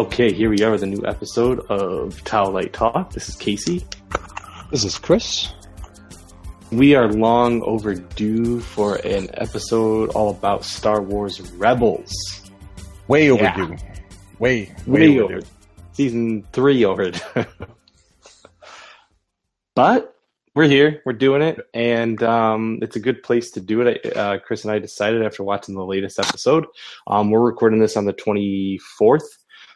Okay, here we are with a new episode of Towel Light Talk. This is Casey. This is Chris. We are long overdue for an episode all about Star Wars Rebels. Way Yeah. overdue. Way, way, Way overdue. over. Season three over. but we're here. We're doing it, and um, it's a good place to do it. Uh, Chris and I decided after watching the latest episode. Um, we're recording this on the twenty fourth,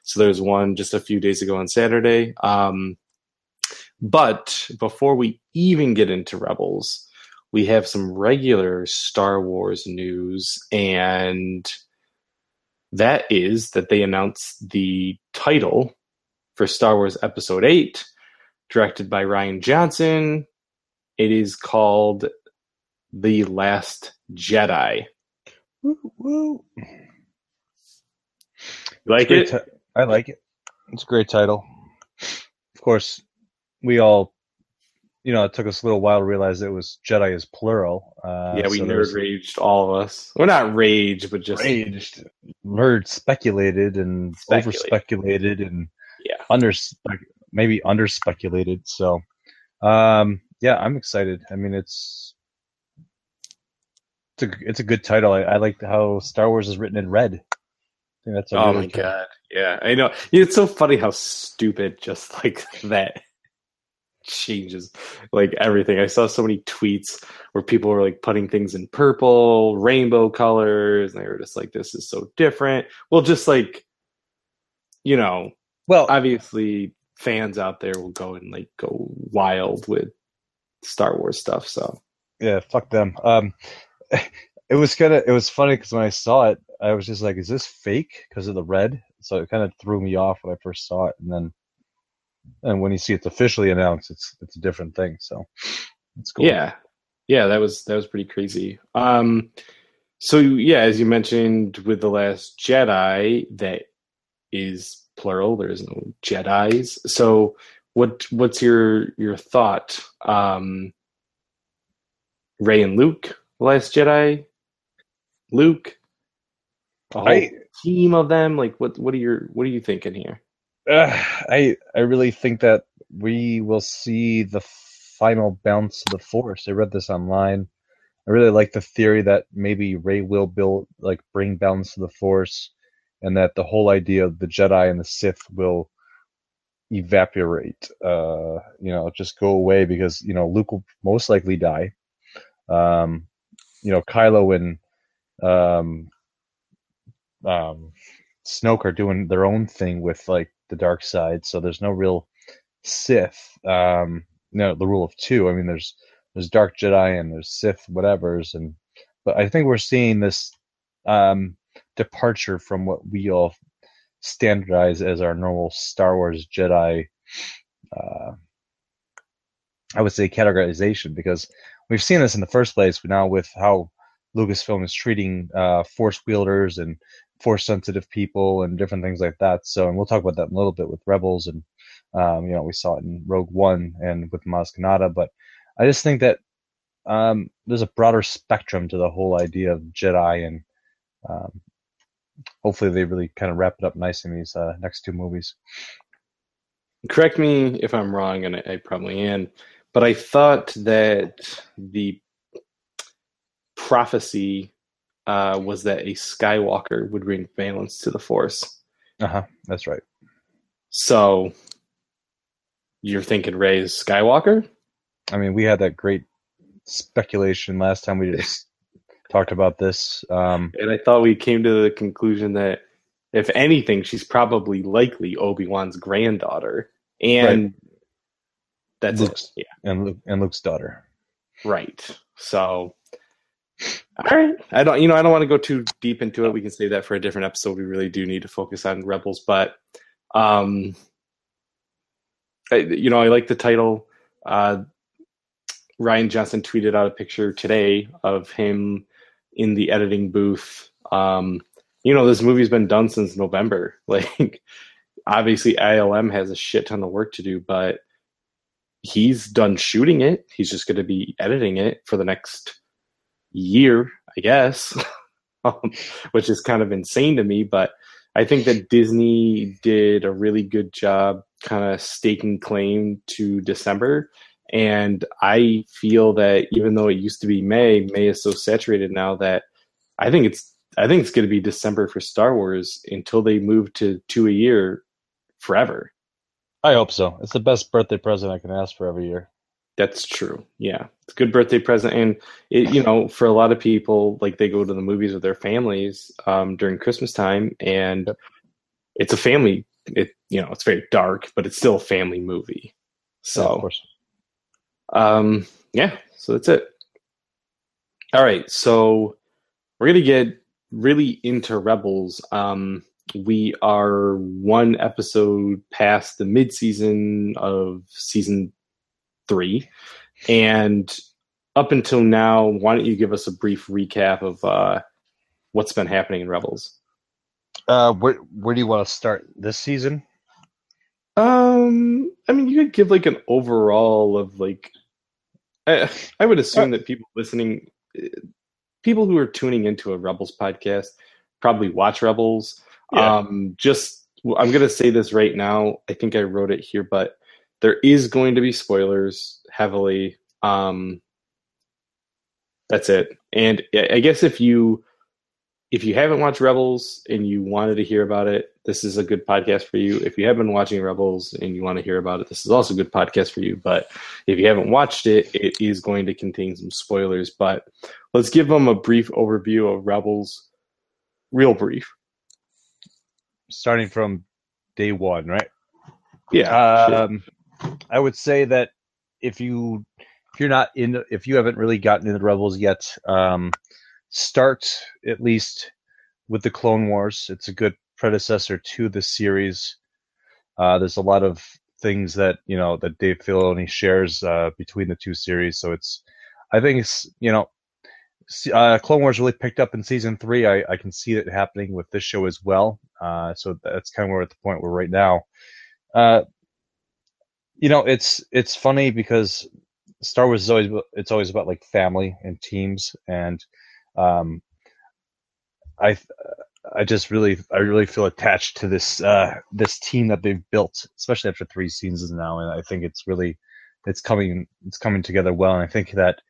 so there's one just a few days ago on Saturday. Um, but before we even get into Rebels, we have some regular Star Wars news, and that is that they announced the title for Star Wars Episode 8, directed by Rian Johnson. It is called The Last Jedi. Woo, woo. You like Great it? ti- I like it. It's a great title. Of course, we all, you know, it took us a little while to realize it was Jedi is plural. Uh, yeah, we so nerd there's raged, all of us. We're well, not rage, but just raged, nerd speculated and over speculated and Yeah. under maybe under speculated. So, um, yeah, I'm excited. I mean, it's it's a it's a good title. I, I like how Star Wars is written in red. That's a Oh really my god. Yeah, I know. It's so funny how stupid just like that changes like everything. I saw so many tweets where people were like putting things in purple, rainbow colors, and they were just like, this is so different. Well, just like, you know, Well, obviously fans out there will go and like go wild with Star Wars stuff. So, yeah, fuck them. Um, it was kind of it was funny because when I saw it, I was just like, "Is this fake?" Because of the red. So it kind of threw me off when I first saw it, and then and when you see it's officially announced, it's it's a different thing. So it's cool. Yeah. Yeah, that was that was pretty crazy. Um so yeah, as you mentioned with the last Jedi that is plural, there is no Jedis. So what what's your your thought? Um Rey and Luke, last Jedi? Luke? A whole I team of them? Like what what are your what are you thinking here? uh, I I really think that we will see the final bounce of the Force. I read this online. I really like the theory that maybe Rey will build like bring balance to the Force, and that the whole idea of the Jedi and the Sith will evaporate. Uh, you know, just go away because you know Luke will most likely die. Um, you know, Kylo and um, um, Snoke are doing their own thing with like the dark side, so there's no real Sith. Um, no, the rule of two. I mean, there's there's dark Jedi and there's Sith, whatever's, and but I think we're seeing this um, departure from what we all standardize as our normal Star Wars Jedi. Uh, I would say categorization because we've seen this in the first place, but now with how Lucasfilm is treating uh, Force wielders and Force sensitive people and different things like that. So, and we'll talk about that in a little bit with Rebels and um, you know we saw it in Rogue One and with Maz Kanata, but I just think that um, there's a broader spectrum to the whole idea of Jedi, and um, hopefully they really kind of wrap it up nice in these uh, next two movies. correct me if I'm wrong, and I, I probably am, but I thought that the prophecy uh, was that a Skywalker would bring balance to the Force. Uh huh. That's right. So you're thinking Rey is Skywalker? I mean, we had that great speculation last time we just talked about this. Um, And I thought we came to the conclusion that if anything, she's probably likely Obi Wan's granddaughter, and that's Luke's- it. Yeah. and Luke, and Luke's daughter. Right. So, all right. I don't, you know, I don't want to go too deep into it. We can save that for a different episode. We really do need to focus on Rebels, but, um, I, you know, I like the title. Uh, Rian Johnson tweeted out a picture today of him in the editing booth. Um, you know, this movie's been done since November. Like, obviously, ILM has a shit ton of work to do, but he's done shooting it. He's just going to be editing it for the next year, I guess, um, which is kind of insane to me. But I think that Disney did a really good job kind of staking claim to December. And I feel that even though it used to be May, May is so saturated now that I think it's I think it's going to be December for Star Wars until they move to two a year forever. I hope so. It's the best birthday present I can ask for every year. That's true. Yeah, it's a good birthday present, and it, you know, for a lot of people, like they go to the movies with their families um, during Christmas time, and it's a family. It you know, it's very dark, but it's still a family movie. So, yeah. Um, yeah. So that's it. All right. So we're gonna get really into Rebels. Um, we are one episode past the mid season of season three. And up until now, why don't you give us a brief recap of uh, what's been happening in Rebels? Uh, where where do you want to start this season? Um, I mean, you could give like an overall of like. I, I would assume uh, that people listening, people who are tuning into a Rebels podcast, probably watch Rebels. Yeah. Um, just I'm gonna say this right now. I think I wrote it here, but there is going to be spoilers heavily. Um, that's it. And I guess if you if you haven't watched Rebels and you wanted to hear about it, this is a good podcast for you. If you have been watching Rebels and you want to hear about it, this is also a good podcast for you. But if you haven't watched it, it is going to contain some spoilers. But let's give them a brief overview of Rebels, real brief. Starting from day one, right? Yeah. Um, sure. I would say that if you if you're not in if you haven't really gotten into the Rebels yet, um, start at least with the Clone Wars. It's a good predecessor to the series. Uh, there's a lot of things that you know that Dave Filoni shares uh, between the two series, so it's I think it's you know uh, Clone Wars really picked up in season three. I, I can see it happening with this show as well. Uh, so that's kind of where at the point we're right now. Uh, you know, it's it's funny because Star Wars is always it's always about like family and teams, and um, I I just really I really feel attached to this uh, this team that they've built, especially after three seasons now, and I think it's really it's coming it's coming together well, and I think that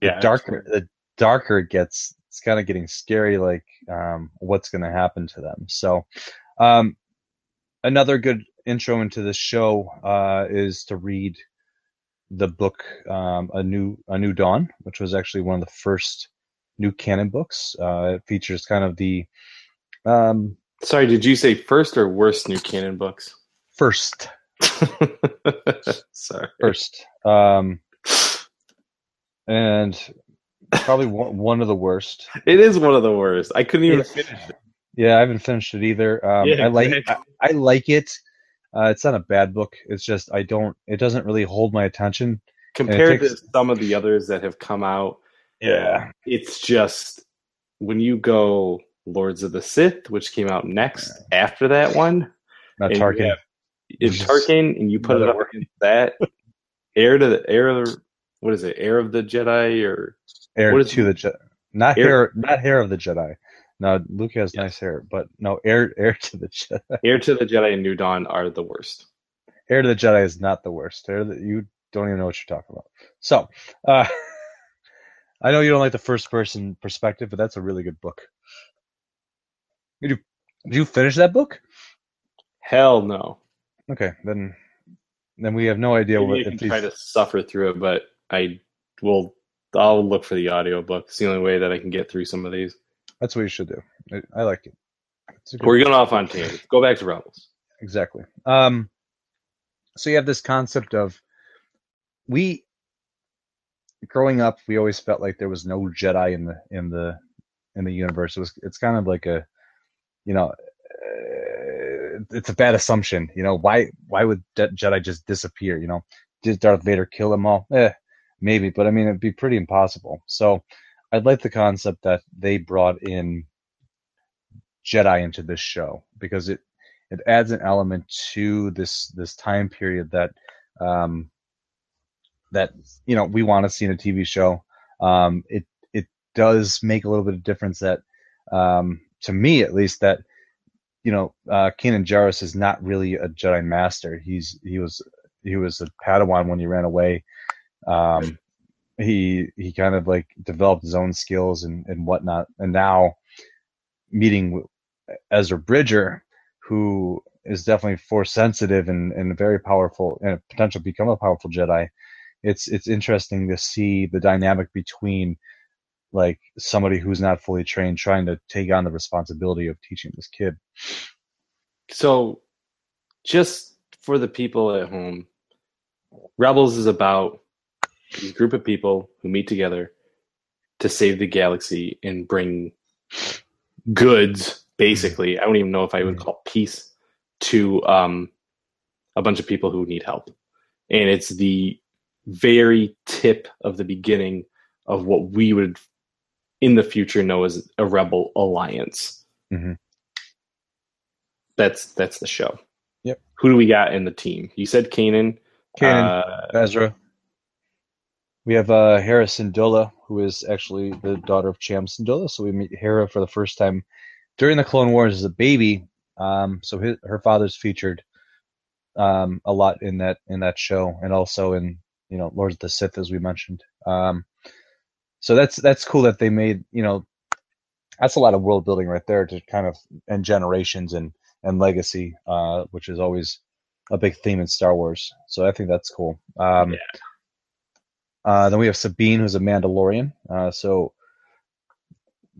yeah, the darker the darker it gets, it's kind of getting scary, like um, what's going to happen to them. So, um, another good intro into this show uh, is to read the book um, a new a new dawn which was actually one of the first new canon books. Uh, it features kind of the um, sorry did you say first or worst new canon books? First. Sorry. First. Um, and probably one, one of the worst. It is one of the worst. I couldn't even finish it. Yeah i haven't finished it either. Um, yeah, i like I, I like it uh, it's not a bad book. It's just I don't. It doesn't really hold my attention compared takes, to some of the others that have come out. Yeah, it's just when you go Lords of the Sith, which came out next yeah. after that one. Not Tarkin. It's Tarkin, and you put it up against that heir to the heir. Of, what is it? Heir of the Jedi or heir what is to it? the Jedi? Not heir, heir, not heir of the Jedi. No, Luke has yes. nice hair, but no, heir heir to the Jedi. Heir to the Jedi and New Dawn are the worst. Heir to the Jedi is not the worst. Heir the, you don't even know what you're talking about. So, uh, I know you don't like the first person perspective, but that's a really good book. Did you did you finish that book? Hell no. Okay, then then we have no idea Maybe what. I can try to suffer through it, but I will. I'll look for the audio book. It's the only way that I can get through some of these. That's what you should do. I, I like it. We're going off on tangents. Go back to Rebels. Exactly. Um, so you have this concept of we growing up. We always felt like there was no Jedi in the in the in the universe. It was. It's kind of like a, you know, uh, it's a bad assumption. You know, why why would Jedi just disappear? You know, did Darth Vader kill them all? Eh, maybe, but I mean, it'd be pretty impossible. So I like the concept that they brought in Jedi into this show because it it adds an element to this this time period that um, that you know we want to see in a TV show. Um, it it does make a little bit of difference that um, to me at least that you know, uh, Kanan Jarrus is not really a Jedi Master. He's he was he was a Padawan when he ran away. Um, he he kind of like developed his own skills and and whatnot, and now meeting Ezra Bridger, who is definitely force sensitive and and very powerful and potential become a powerful Jedi. It's it's interesting to see the dynamic between like somebody who's not fully trained trying to take on the responsibility of teaching this kid. So, just for the people at home, Rebels is about a group of people who meet together to save the galaxy and bring goods. Basically, I don't even know if I would call peace to um, a bunch of people who need help, and it's the very tip of the beginning of what we would in the future know as a rebel alliance. Mm-hmm. That's that's the show. Yep. Who do we got in the team? You said Kanan. Kanan, uh, Ezra. We have uh, Hera Syndulla, who is actually the daughter of Cham Syndulla. So we meet Hera for the first time during the Clone Wars as a baby. Um, so his, her father's featured um, a lot in that in that show, and also in you know Lords of the Sith, as we mentioned. Um, so that's that's cool that they made you know that's a lot of world building right there to kind of and generations and and legacy, uh, which is always a big theme in Star Wars. So I think that's cool. Um, yeah. Uh, then we have Sabine, who's a Mandalorian. Uh, so,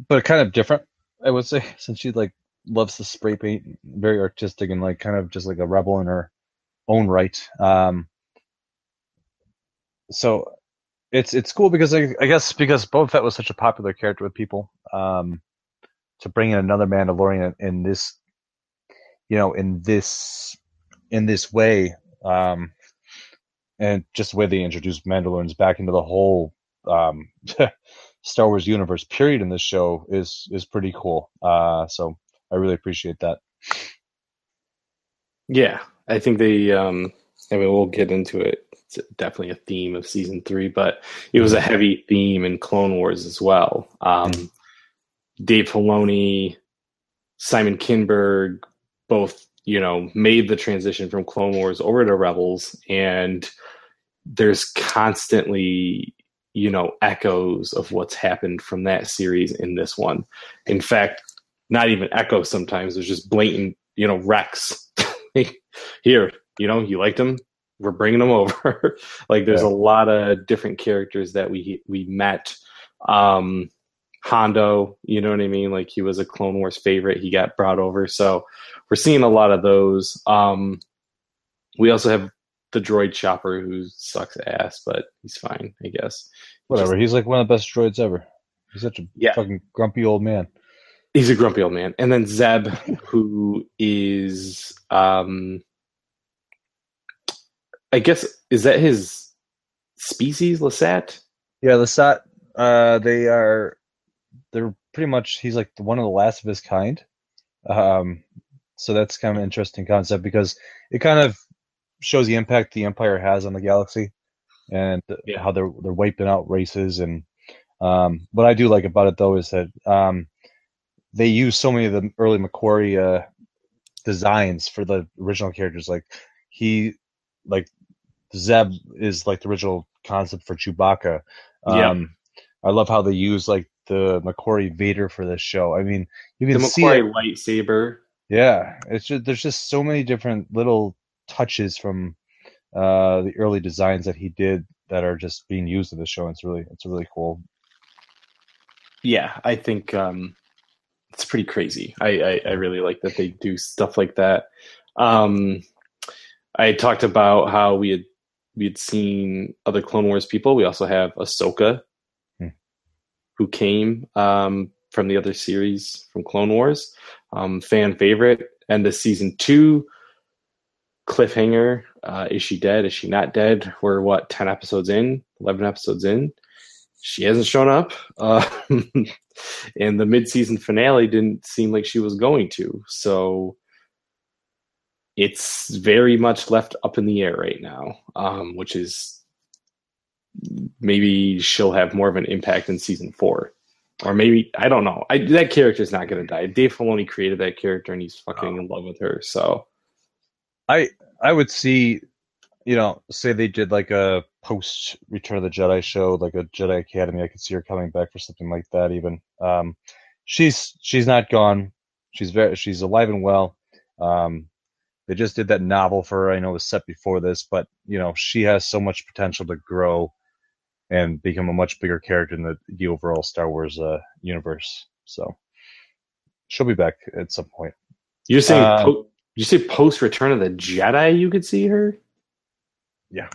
but kind of different, I would say, since she like loves the spray paint, very artistic and like kind of just like a rebel in her own right. Um, so it's it's cool because I, I guess because Boba Fett was such a popular character with people, um, to bring in another Mandalorian in this, you know, in this in this way, um, and just the way they introduced Mandalorians back into the whole um, Star Wars universe period in this show is is pretty cool. Uh, so I really appreciate that. Yeah, I think they. Um, I mean, we'll get into it it's definitely a theme of season three, but it was a mm-hmm. heavy theme in Clone Wars as well. Um, mm-hmm. Dave Filoni, Simon Kinberg, both you know made the transition from Clone Wars over to Rebels, and there's constantly you know echoes of what's happened from that series in this one. In fact, not even echoes. Sometimes there's just blatant you know Rex. Here, you know, you liked him we're bringing them over. like there's yeah. a lot of different characters that we we met. Um, Hondo, you know what I mean? Like he was a Clone Wars favorite. He got brought over, so we're seeing a lot of those. Um, we also have the droid chopper who sucks ass, but he's fine, I guess. Whatever. Just, he's like one of the best droids ever. He's such a yeah. fucking grumpy old man. He's a grumpy old man. And then Zeb, who is um I guess is that his species, Lasat? Yeah, Lasat. Uh, they are. They're pretty much. He's like one of the last of his kind. Um, so that's kind of an interesting concept because it kind of shows the impact the Empire has on the galaxy, and yeah. how they're they're wiping out races. And um, what I do like about it though is that um, they use so many of the early McQuarrie uh, designs for the original characters. Like he, like Zeb is like the original concept for Chewbacca. Um, yeah. I love how they use like the McQuarrie Vader for this show. I mean, you can see the see McQuarrie lightsaber. Yeah, it's just there's just so many different little touches from uh, the early designs that he did that are just being used in the show. It's really it's really cool. Yeah, I think um, it's pretty crazy. I, I, I really like that they do stuff like that. Um, I talked about how we had we had seen other Clone Wars people. We also have Ahsoka. Who came um, from the other series from Clone Wars, um, fan favorite. And the season two cliffhanger: uh, is she dead? Is she not dead? We're what ten episodes in, eleven episodes in. She hasn't shown up, uh, and the mid-season finale didn't seem like she was going to. So it's very much left up in the air right now, um, which is maybe she'll have more of an impact in season four. or maybe I don't know. I, that character's not going to die. Dave Filoni created that character, and he's fucking Oh. in love with her. So I I would see, you know, say they did like a post Return of the Jedi show, like a Jedi Academy. I could see her coming back for something like that. Even um, she's she's not gone. She's very she's alive and well. Um, they just did that novel for her. I know it was set before this, but you know she has so much potential to grow and become a much bigger character in the, the overall Star Wars uh, universe. So she'll be back at some point. you're saying Uh, po- you say post Return of the Jedi, you could see her Yeah,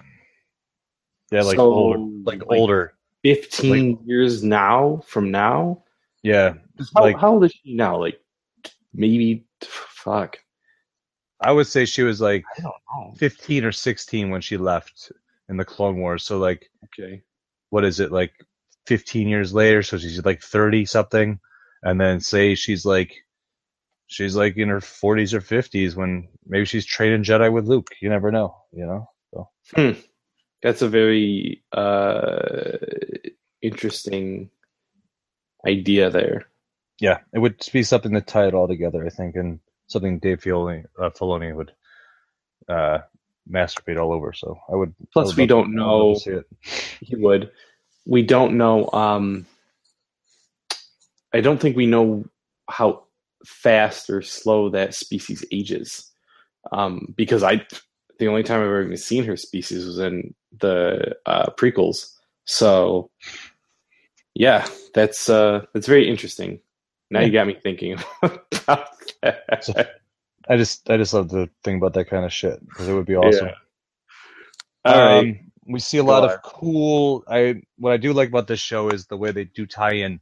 yeah, like So, older, like, like- older. fifteen years now from now. Yeah, How, Like- how old is she now? Like maybe fuck. I would say she was like I don't know. 15 or 16 when she left in the Clone Wars. So like, Okay. What is it like 15 years later? So she's like 30 something, and then say she's like, she's like in her 40s or 50s when maybe she's training Jedi with Luke. You never know, you know. So That's a very uh, interesting idea there. yeah, it would be something to tie it all together. I think, and something Dave Filoni, uh, Filoni would uh, masturbate all over. So I would. I Plus, would we don't I love know. He would. We don't know. Um, I don't think we know how fast or slow that species ages. Um, because I, the only time I've ever even seen her species was in the uh, prequels. So, yeah, that's uh, that's very interesting. Now you got me thinking about that. I just I just love to think about that kind of shit because it would be awesome. Yeah. All right. Um, we see a Go lot on. of cool. I what I do like about this show is the way they do tie in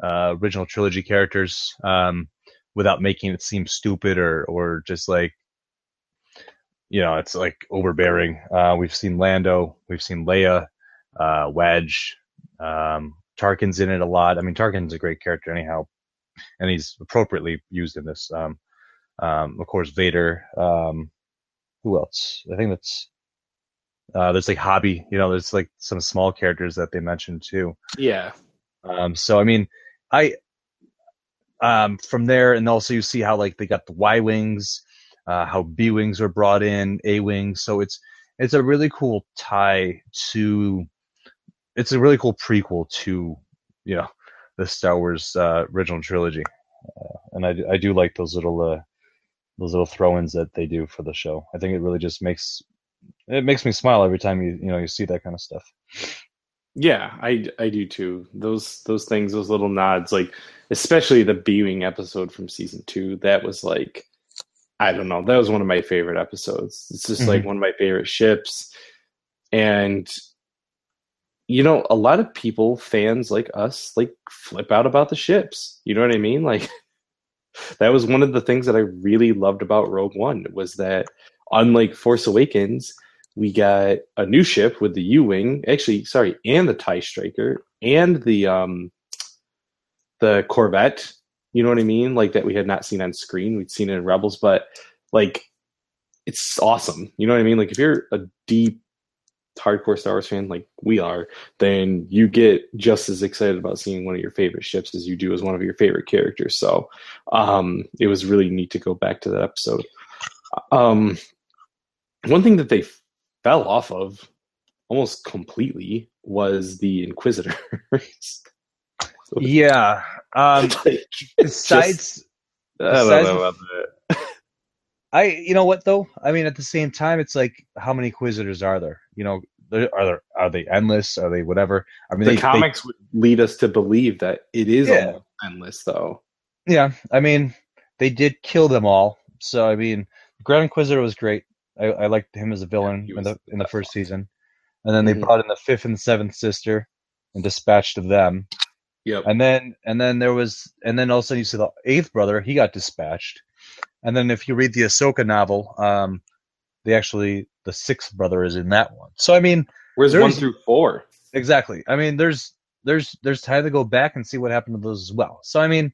uh, original trilogy characters um, without making it seem stupid or or just like you know it's like overbearing. Uh, we've seen Lando, we've seen Leia, uh, Wedge, um, Tarkin's in it a lot. I mean, Tarkin's a great character anyhow, and he's appropriately used in this. Um, um, of course, Vader. Um, who else? I think that's uh, there's like Hobbie. You know, there's like some small characters that they mentioned too. yeah. Um, so I mean, I um, from there, and also you see how like they got the Y wings, uh, how B wings were brought in, A wings. So it's it's a really cool tie to. It's a really cool prequel to, you know, the Star Wars uh, original trilogy, uh, and I I do like those little uh, those little throw-ins that they do for the show. I think it really just makes it makes me smile every time you you know you see that kind of stuff. Yeah, I, I do too. Those those things, those little nods, like especially the B-wing episode from season two. That was like, I don't know, that was one of my favorite episodes. It's just like mm-hmm. one of my favorite ships, and you know, a lot of people, fans like us, like flip out about the ships. You know what I mean? Like that was one of the things that I really loved about Rogue One was that unlike Force Awakens, we got a new ship with the U-wing, actually, sorry, and the TIE Striker and the um the Corvette. You know what I mean? Like that we had not seen on screen. We'd seen it in Rebels, but like it's awesome. You know what I mean? Like if you're a deep hardcore Star Wars fan like we are, then you get just as excited about seeing one of your favorite ships as you do as one of your favorite characters. So um it was really neat to go back to that episode. Um one thing that they fell off of almost completely was the Inquisitors. Yeah. Um, Like, besides, I don't Besides- know about that. I, you know what though? I mean, at the same time, it's like, how many Inquisitors are there? You know, are there are they endless? Are they whatever? I mean, The they, comics would lead us to believe that it is Yeah. endless, though. Yeah. I mean, they did kill them all. So I mean, Grand Inquisitor was great. I, I liked him as a villain he in the in the first season, and then they Mhm. brought in the fifth and seventh sister and dispatched of them. Yep. And then and then there was and then all of a sudden you see the eighth brother, he got dispatched. And then if you read the Ahsoka novel, um, they actually the sixth brother is in that one. So I mean, Where's one through four? exactly. I mean, there's there's there's time to go back and see what happened to those as well. So I mean,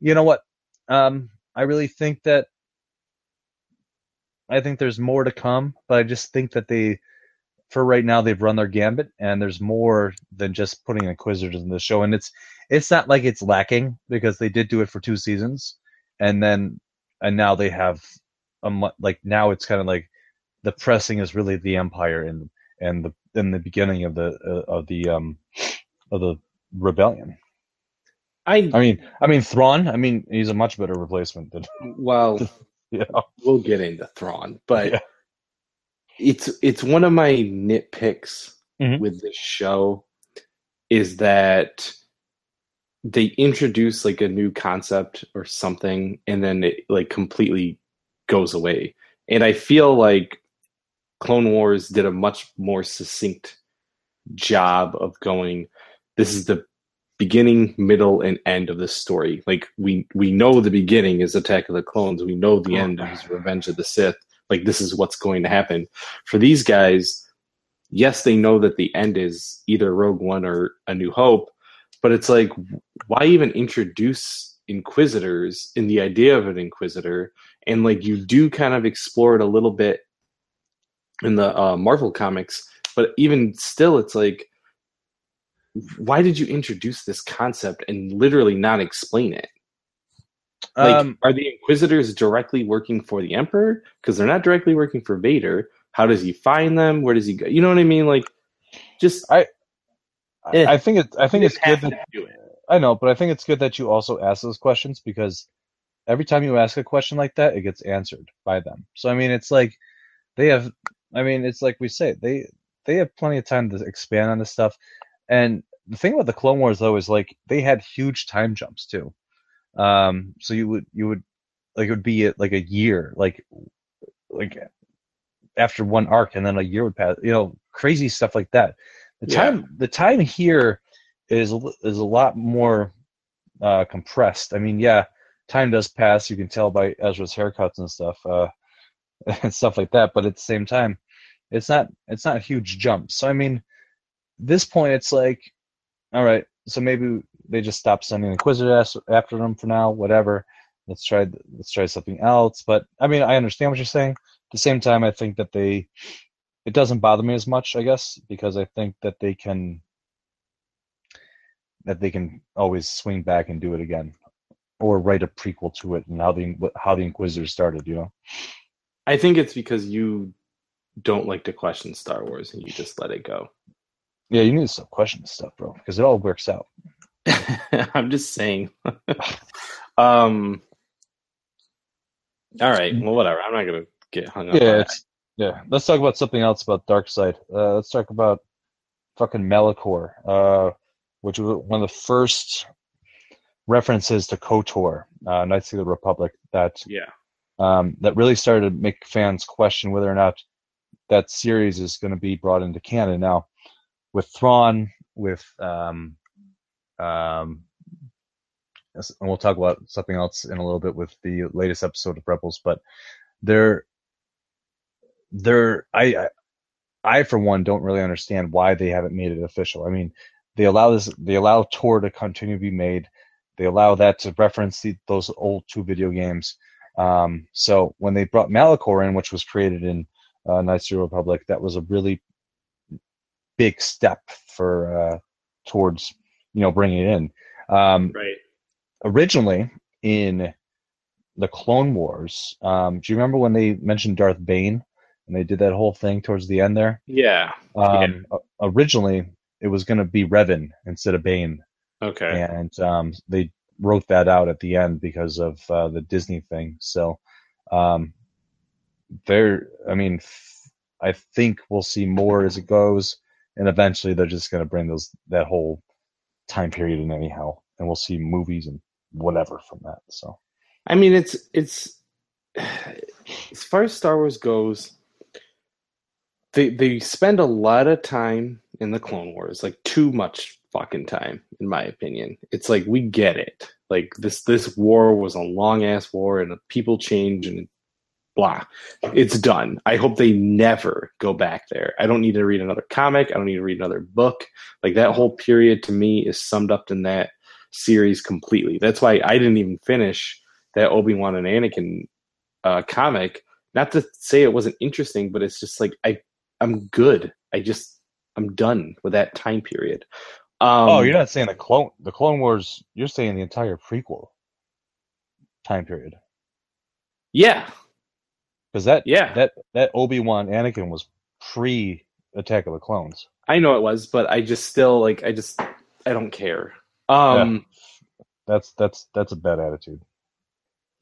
you know what? Um, I really think that I think there's more to come, but I just think that they for right now they've run their gambit, and there's more than just putting Inquisitors in the show, and it's it's not like it's lacking because they did do it for two seasons, and then and now they have a like now it's kind of like the pressing is really the Empire and and the in the beginning of the uh, of the um of the rebellion. I I mean, I mean Thrawn. I mean, he's a much better replacement than well, yeah. we'll get into Thrawn, but Yeah. it's it's one of my nitpicks Mhm. with this show is that they introduce like a new concept or something and then it like completely goes away. And I feel like Clone Wars did a much more succinct job of going this is the beginning, middle, and end of the story. Like we we know the beginning is Attack of the Clones. We know the end is oh. Revenge of the Sith. Like this is what's going to happen. For these guys, yes, they know that the end is either Rogue One or A New Hope, but it's like why even introduce Inquisitors in the idea of an Inquisitor? And like you do kind of explore it a little bit in the uh, Marvel comics, but even still, it's like why did you introduce this concept and literally not explain it? Like, Um, are the Inquisitors directly working for the Emperor? Because they're not directly working for Vader. How does he find them? Where does he go? You know what I mean? Like, just I eh. I think it. I think you it's good that do it. I know, but I think it's good that you also ask those questions because every time you ask a question like that, it gets answered by them. So I mean, it's like they have. I mean, it's like we say they they have plenty of time to expand on this stuff. And the thing about the Clone Wars though is like they had huge time jumps too. Um, so you would you would like it would be like a year, like like after one arc, and then a year would pass. You know, crazy stuff like that. The Yeah. time the time here is a is a lot more uh, compressed. I mean, yeah, time does pass. You can tell by Ezra's haircuts and stuff, uh, and stuff like that. But at the same time, it's not it's not a huge jumps. So I mean, this point, it's like, all right, so maybe they just stop sending Inquisitors after them for now. Whatever. Let's try let's try something else. But I mean, I understand what you're saying. At the same time, I think that they it doesn't bother me as much, I guess, because I think that they can that they can always swing back and do it again, or write a prequel to it and how the how the Inquisitors started. You know, I think it's because you don't like to question Star Wars and you just let it go. yeah, you need to stop questioning stuff, bro, because it all works out. I'm just saying. um. All right. Well, whatever. I'm not gonna get hung up. Yeah, yeah. Let's talk about something else about Dark Side. Uh, let's talk about fucking Malachor, uh, which was one of the first references to KOTOR, uh, Knights of the Republic, that yeah. um, that really started to make fans question whether or not that series is going to be brought into canon Now, with Thrawn, with um, um, and we'll talk about something else in a little bit with the latest episode of Rebels, but there, I, I, I for one don't really understand why they haven't made it official. I mean, they allow this, they allow Tor to continue to be made. They allow that to reference the, those old two video games. Um, so when they brought Malachor in, which was created in uh, Knights of the Republic, that was a really big step for uh, towards you know bringing it in. Um, Right. originally in the Clone Wars, um, do you remember when they mentioned Darth Bane and they did that whole thing towards the end there? Yeah. Um, o- Originally, it was going to be Revan instead of Bane, Okay. and um, they wrote that out at the end because of uh, the Disney thing. So, um, there, I mean, I think we'll see more as it goes, and eventually they're just going to bring those that whole time period in anyhow, and we'll see movies and whatever from that. So, I mean, it's it's as far as Star Wars goes, they they spend a lot of time in the Clone Wars, like too much fucking time, in my opinion. It's like we get it. Like this this war was a long ass war, and people change and blah. It's done. I hope they never go back there. I don't need to read another comic. I don't need to read another book. Like that whole period to me is summed up in that series completely. That's why I didn't even finish that Obi Wan and Anakin uh, comic. Not to say it wasn't interesting, but it's just like I I'm good. I just I'm done with that time period. Um, oh, you're not saying the clone the Clone Wars. You're saying the entire prequel time period yeah, because that Yeah. that that Obi Wan Anakin was pre Attack of the Clones. I know it was, but I just still like I just I don't care. Um, That's that's that's a bad attitude.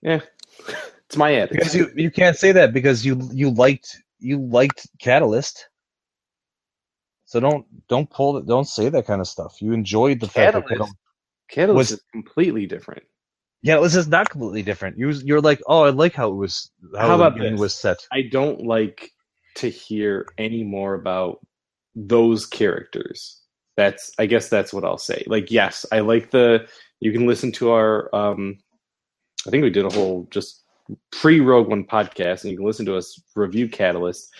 yeah, it's my attitude. Because you you can't say that because you you liked you liked Catalyst. So don't don't pull it. Don't say that kind of stuff. You enjoyed the fact that Catalyst, Catalyst was- is completely different. Yeah, this is not completely different. You you're like, oh, I like how it was. How, How about this? was set? I don't like to hear any more about those characters. That's I guess that's what I'll say. Like yes, I like the you can listen to our um I think we did a whole just pre Rogue One podcast and you can listen to us review Catalyst.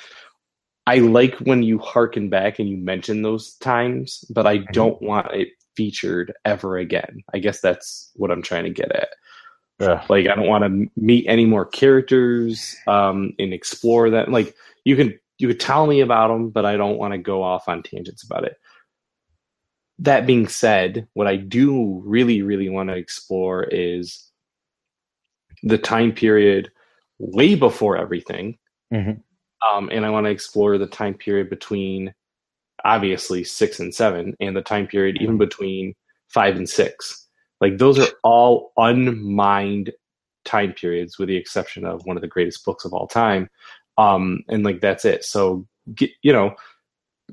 I like when you harken back and you mention those times, but I don't want it featured ever again. I guess that's what I'm trying to get at. Yeah. Like I don't want to meet any more characters um, and explore that. Like you can you could tell me about them, but I don't want to go off on tangents about it. That being said, what I do really really want to explore is the time period way before everything, Mhm. um, and I want to explore the time period between obviously six and seven, and the time period even between five and six. Like those are all unmined time periods, with the exception of one of the greatest books of all time. Um, and like that's it. So get, you know,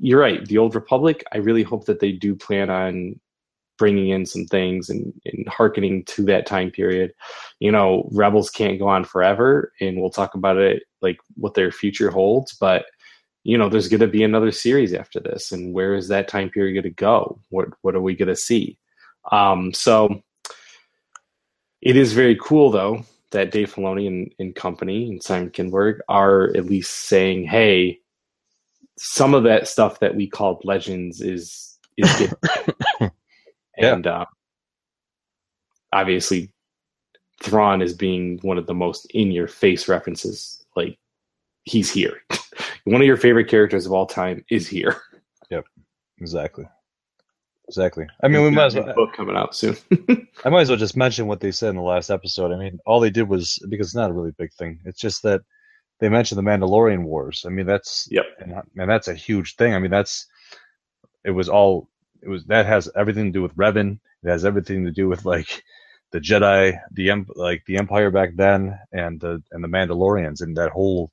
you're right. The Old Republic. I really hope that they do plan on bringing in some things and, and hearkening to that time period. You know, Rebels can't go on forever, and we'll talk about it like what their future holds. But you know, there's going to be another series after this, and where is that time period going to go? What what are we going to see? Um, so it is very cool, though, that Dave Filoni and, and company and Simon Kinberg are at least saying, "Hey, some of that stuff that we called legends is is getting Yeah. and uh, obviously Thrawn is being one of the most in your face references. Like he's here. one of your favorite characters of all time is here. Yep, exactly. Exactly. I mean, we might as well. book coming out soon. I might as well just mention what they said in the last episode. I mean, all they did was because it's not a really big thing. It's just that they mentioned the Mandalorian Wars. I mean, that's Yep. and, and that's a huge thing. I mean, that's it was all it was that has everything to do with Revan. It has everything to do with like the Jedi, the like the Empire back then, and the and the Mandalorians and that whole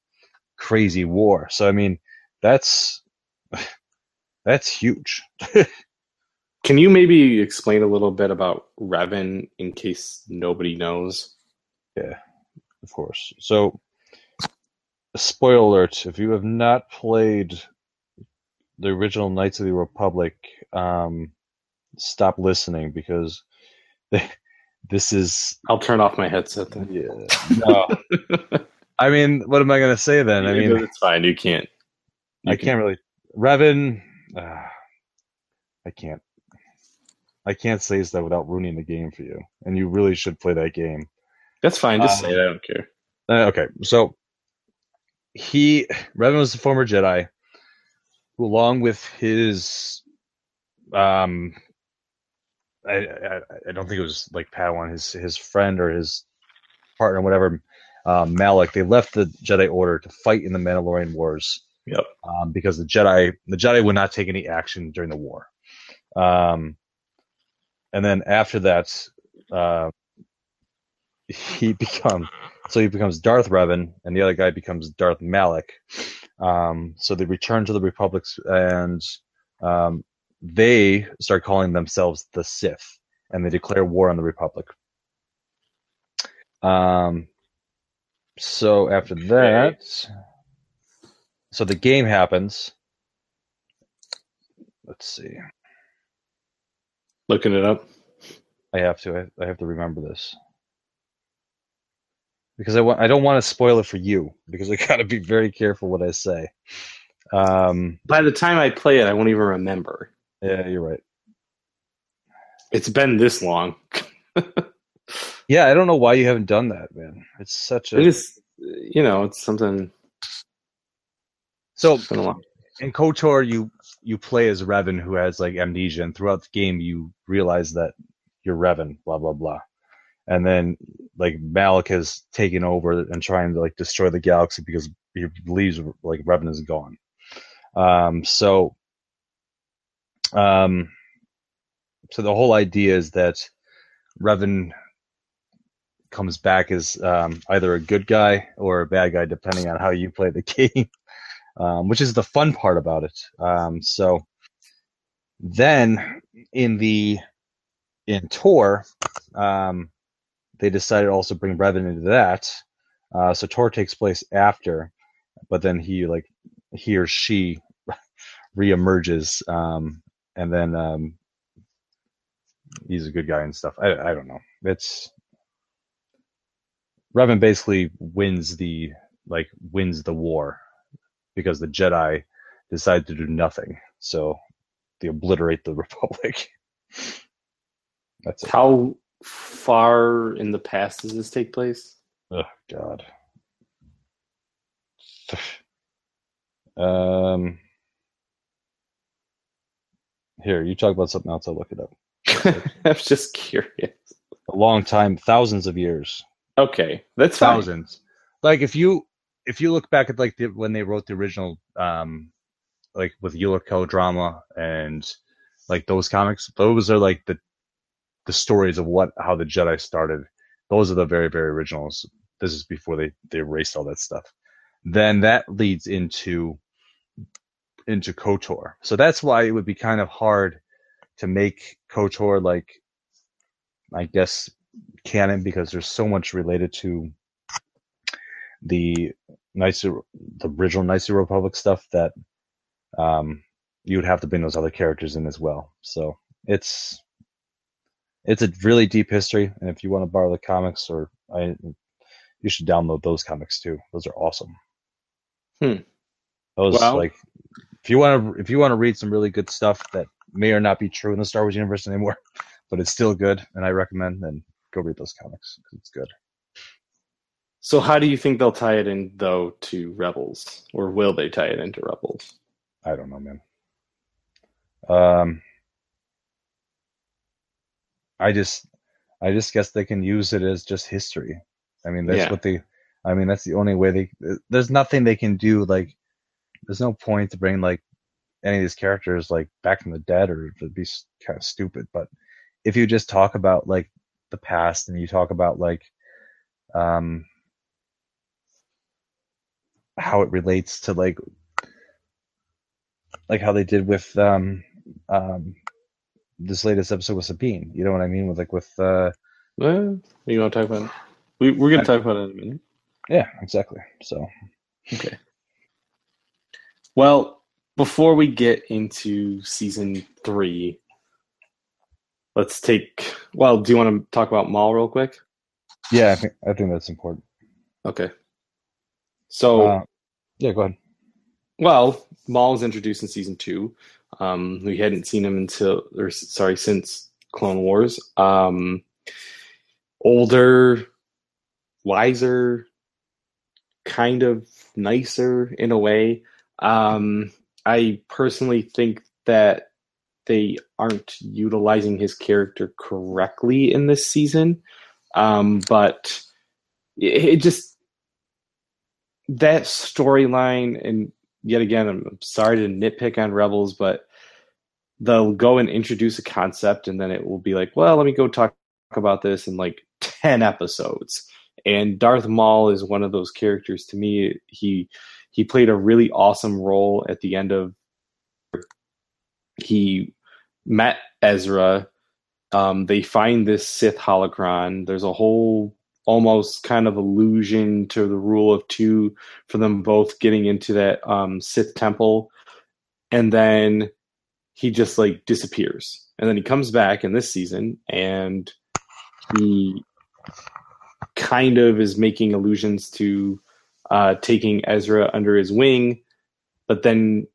crazy war. So I mean, that's that's huge. Can you maybe explain a little bit about Revan in case nobody knows? Yeah, of course. So, spoiler alert: if you have not played the original Knights of the Republic, um, stop listening because this is I'll turn off my headset then. yeah. No, I mean, what am I going to say then? I mean, it's fine. You can't. you I can- can't really. Revan, uh, I can't. I can't say that without ruining the game for you, and you really should play that game. That's fine. Just Uh, say it. I don't care. Uh, okay, so he Revan was a former Jedi, who, along with his, um, I, I I don't think it was like Padawan, his his friend or his partner, whatever, um, Malak. They left the Jedi Order to fight in the Mandalorian Wars. Yep. Um, because the Jedi the Jedi would not take any action during the war. Um, and then after that, uh, he becomes so he becomes Darth Revan, and the other guy becomes Darth Malak. Um, so they return to the Republics, and um, they start calling themselves the Sith, and they declare war on the Republic. Um, so after that, so the game happens. Let's see. Looking it up. I have to. I, I have to remember this because I want. I don't want to spoil it for you because I got to be very careful what I say. Um, By the time I play it, I won't even remember. yeah, you're right. It's been this long. Yeah, I don't know why you haven't done that, man. It's such a is, you know, it's something. so. In KOTOR, you you play as Revan who has like amnesia, and throughout the game you realize that you're Revan, blah blah blah. And then like Malak has taken over and trying to like destroy the galaxy because he believes like Revan is gone. Um, so, um, so the whole idea is that Revan comes back as um, either a good guy or a bad guy, depending on how you play the game, um, which is the fun part about it. Um, so then in the in Tor, um, they decided also bring Revan into that. Uh, so Tor takes place after, but then he like he or she reemerges, um, and then um, he's a good guy and stuff. I I don't know. It's Revan basically wins the like wins the war because the Jedi decide to do nothing. So they obliterate the Republic. That's it. How far in the past does this take place? Oh God. Um. Here, you talk about something else. I'll look it up. I'm just curious. A long time, thousands of years, Okay, that's fine. thousands. Like if you if you look back at like the, when they wrote the original, um, like with Ulic Qel-Droma and like those comics, those are like the the stories of what how the Jedi started. Those are the very very originals. This is before they they erased all that stuff. Then that leads into into KOTOR. So that's why it would be kind of hard to make KOTOR like I guess canon because there's so much related to the of, the original the Republic stuff that um, you would have to bring those other characters in as well. So it's it's a really deep history, and if you want to borrow the comics, or I, you should download those comics too. Those are awesome. Hmm. Those Well- like if you want to if you want to read some really good stuff that may or not be true in the Star Wars universe anymore, but it's still good, and I recommend then go read those comics because it's good. So, how do you think they'll tie it in, though, to Rebels, or will they tie it into Rebels? I don't know, man. Um, I just, I just guess they can use it as just history. I mean, that's Yeah. what they. I mean, that's the only way they. There's nothing they can do. Like, there's no point to bring like any of these characters like back from the dead, or it'd be kind of stupid. But if you just talk about like the past and you talk about like, um, how it relates to like like how they did with um um this latest episode with Sabine. You know what I mean? With like with uh Well, you want to talk about it? We, we're going to talk about it in a minute. yeah, exactly. So Okay. Well, before we get into season three, let's take. Well, do you want to talk about Maul real quick? yeah, I think I think that's important. Okay. So, Uh, yeah, go ahead. well, Maul was introduced in season two. Um, we hadn't seen him until, or sorry, since Clone Wars. Um, older, wiser, kind of nicer in a way. Um, I personally think that they aren't utilizing his character correctly in this season. Um, but it, it just that storyline, and yet again, I'm, sorry to nitpick on Rebels, but they'll go and introduce a concept, and then it will be like, well, let me go talk about this in like 10 episodes. And Darth Maul is one of those characters to me. He he played a really awesome role at the end of he met Ezra. Um, they find this Sith holocron. There's a whole almost kind of allusion to the rule of two for them both getting into that um, Sith temple, and then he just like disappears, and then he comes back in this season, and he kind of is making allusions to uh, taking Ezra under his wing, but then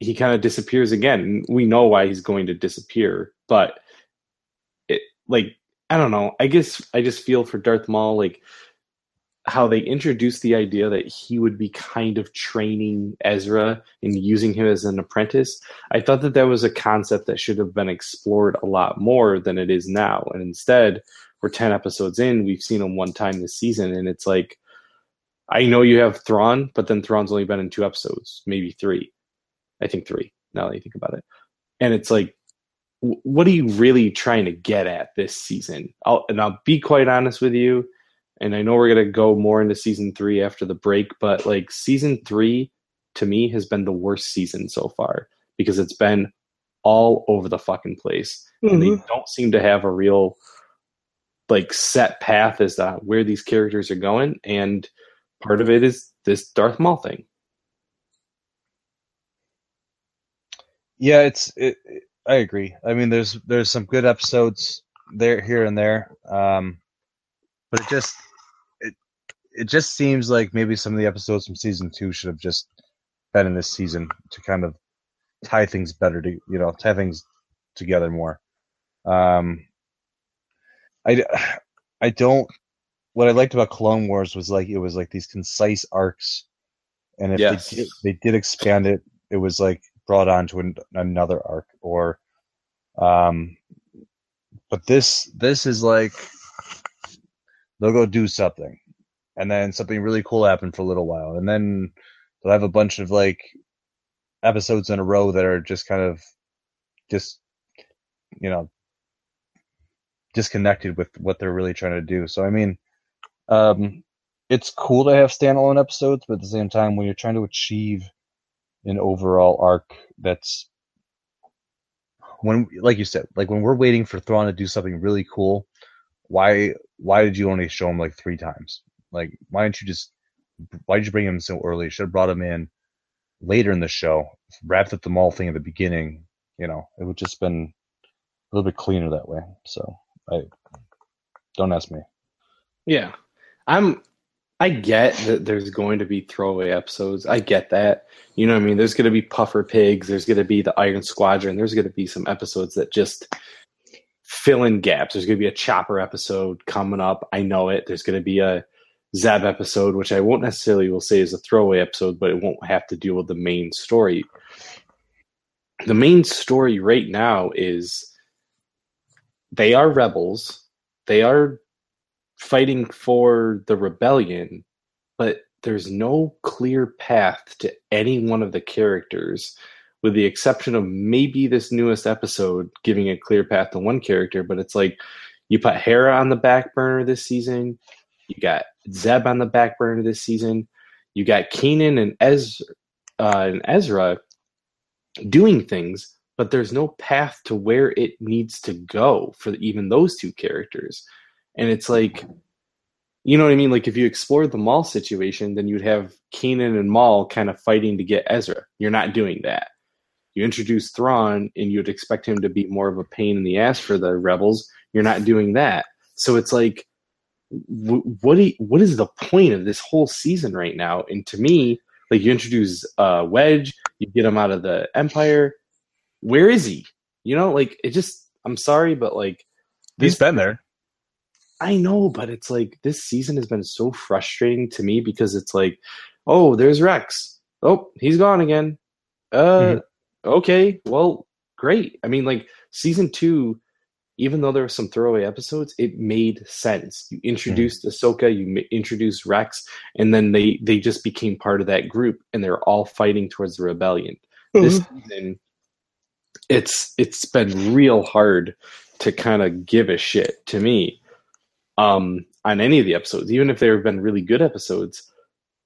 he kind of disappears again. We know why he's going to disappear, but it like I don't know. I guess I just feel for Darth Maul like how they introduced the idea that he would be kind of training Ezra and using him as an apprentice. I thought that that was a concept that should have been explored a lot more than it is now. And instead, we're 10 episodes in, we've seen him one time this season, and it's like, I know you have Thrawn, but then Thrawn's only been in two episodes, maybe three. I think three, now that you think about it. And it's like, what are you really trying to get at this season? I'll, and I'll be quite honest with you and I know we're gonna go more into season three after the break, but like season three to me has been the worst season so far because it's been all over the fucking place, mm-hmm. and they mm-hmm. don't seem to have a real like set path as to where these characters are going, and part of it is this Darth Maul thing. Yeah, it's it, it, I agree. I mean, there's there's some good episodes there here and there, um, but it just it it just seems like maybe some of the episodes from season two should have just been in this season to kind of tie things better to you know tie things together more. Um, I I don't. What I liked about Clone Wars was like it was like these concise arcs, and if yes. they, did, they did expand it, it was like brought on to an, another arc or um but this this is like they'll go do something and then something really cool happened for a little while, and then they'll have a bunch of like episodes in a row that are just kind of just you know disconnected with what they're really trying to do. So I mean, um, it's cool to have standalone episodes, but at the same time, when you're trying to achieve an overall arc that's when like you said like when we're waiting for Thrawn to do something really cool why why did you only show him like three times like, why didn't you just? Why did you bring him so early? Should have brought him in later in the show. Wrapped up the Maul thing at the beginning. You know, it would just been a little bit cleaner that way. So I don't ask me. Yeah, I'm. I get that there's going to be throwaway episodes. I get that. You know what I mean? There's going to be Puffer Pigs. There's going to be the Iron Squadron. There's going to be some episodes that just fill in gaps. There's going to be a Chopper episode coming up. I know it. There's going to be a Zeb episode, which I won't necessarily will say is a throwaway episode, but it won't have to deal with the main story. The main story right now is they are rebels. They are fighting for the rebellion, but there's no clear path to any one of the characters, with the exception of maybe this newest episode giving a clear path to one character. But it's like you put Hera on the back burner this season, you got Zeb on the back burner this season. You got Kanan and, Ez- uh, and Ezra doing things, but there's no path to where it needs to go for even those two characters. And it's like, you know what I mean? Like if you explored the Maul situation, then you'd have Kanan and Maul kind of fighting to get Ezra. You're not doing that. You introduce Thrawn, and you'd expect him to be more of a pain in the ass for the rebels. You're not doing that. So it's like what you, what is the point of this whole season right now? And to me, like you introduce uh, Wedge, you get him out of the Empire. Where is he? You know, like it just. I'm sorry, but like this, he's been there. I know, but it's like this season has been so frustrating to me because it's like, oh, there's Rex. Oh, he's gone again. Uh, mm-hmm. okay, well, great. I mean, like season two even though there were some throwaway episodes, it made sense. You introduced mm. Ahsoka, you introduced Rex, and then they they just became part of that group, and they're all fighting towards the rebellion. Mm-hmm. This season, it's it's been real hard to kind of give a shit to me um, on any of the episodes, even if they've been really good episodes,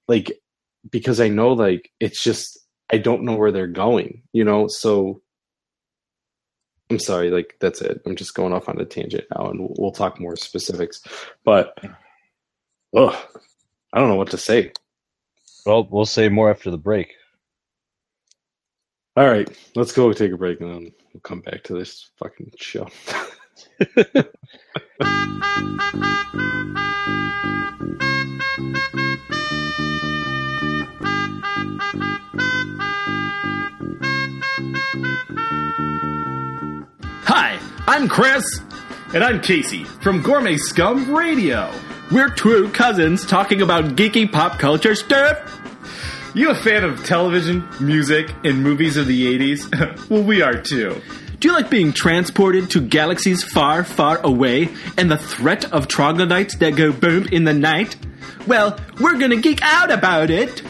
like because I know like it's just I don't know where they're going, you know. So I'm sorry, like that's it. I'm just going off on a tangent now, and we'll, we'll talk more specifics. But, oh, I don't know what to say. Well, we'll say more after the break. All right, let's go take a break, and then we'll come back to this fucking show. I'm Chris. And I'm Casey from Gourmet Scum Radio. We're true cousins talking about geeky pop culture stuff. You a fan of television, music, and movies of the 80s? well, we are too. Do you like being transported to galaxies far, far away and the threat of troglodytes that go boom in the night? Well, we're gonna geek out about it.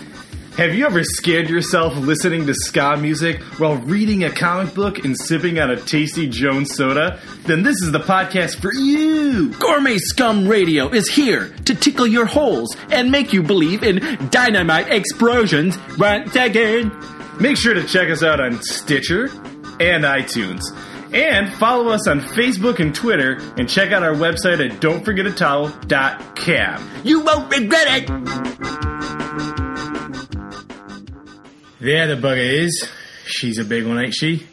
Have you ever scared yourself listening to ska music while reading a comic book and sipping on a tasty Jones soda? Then this is the podcast for you! Gourmet Scum Radio is here to tickle your holes and make you believe in dynamite explosions once again. Make sure to check us out on Stitcher and iTunes. And follow us on Facebook and Twitter, and check out our website at don'tforgetatowel.com. You won't regret it! There the bugger is. She's a big one, ain't she?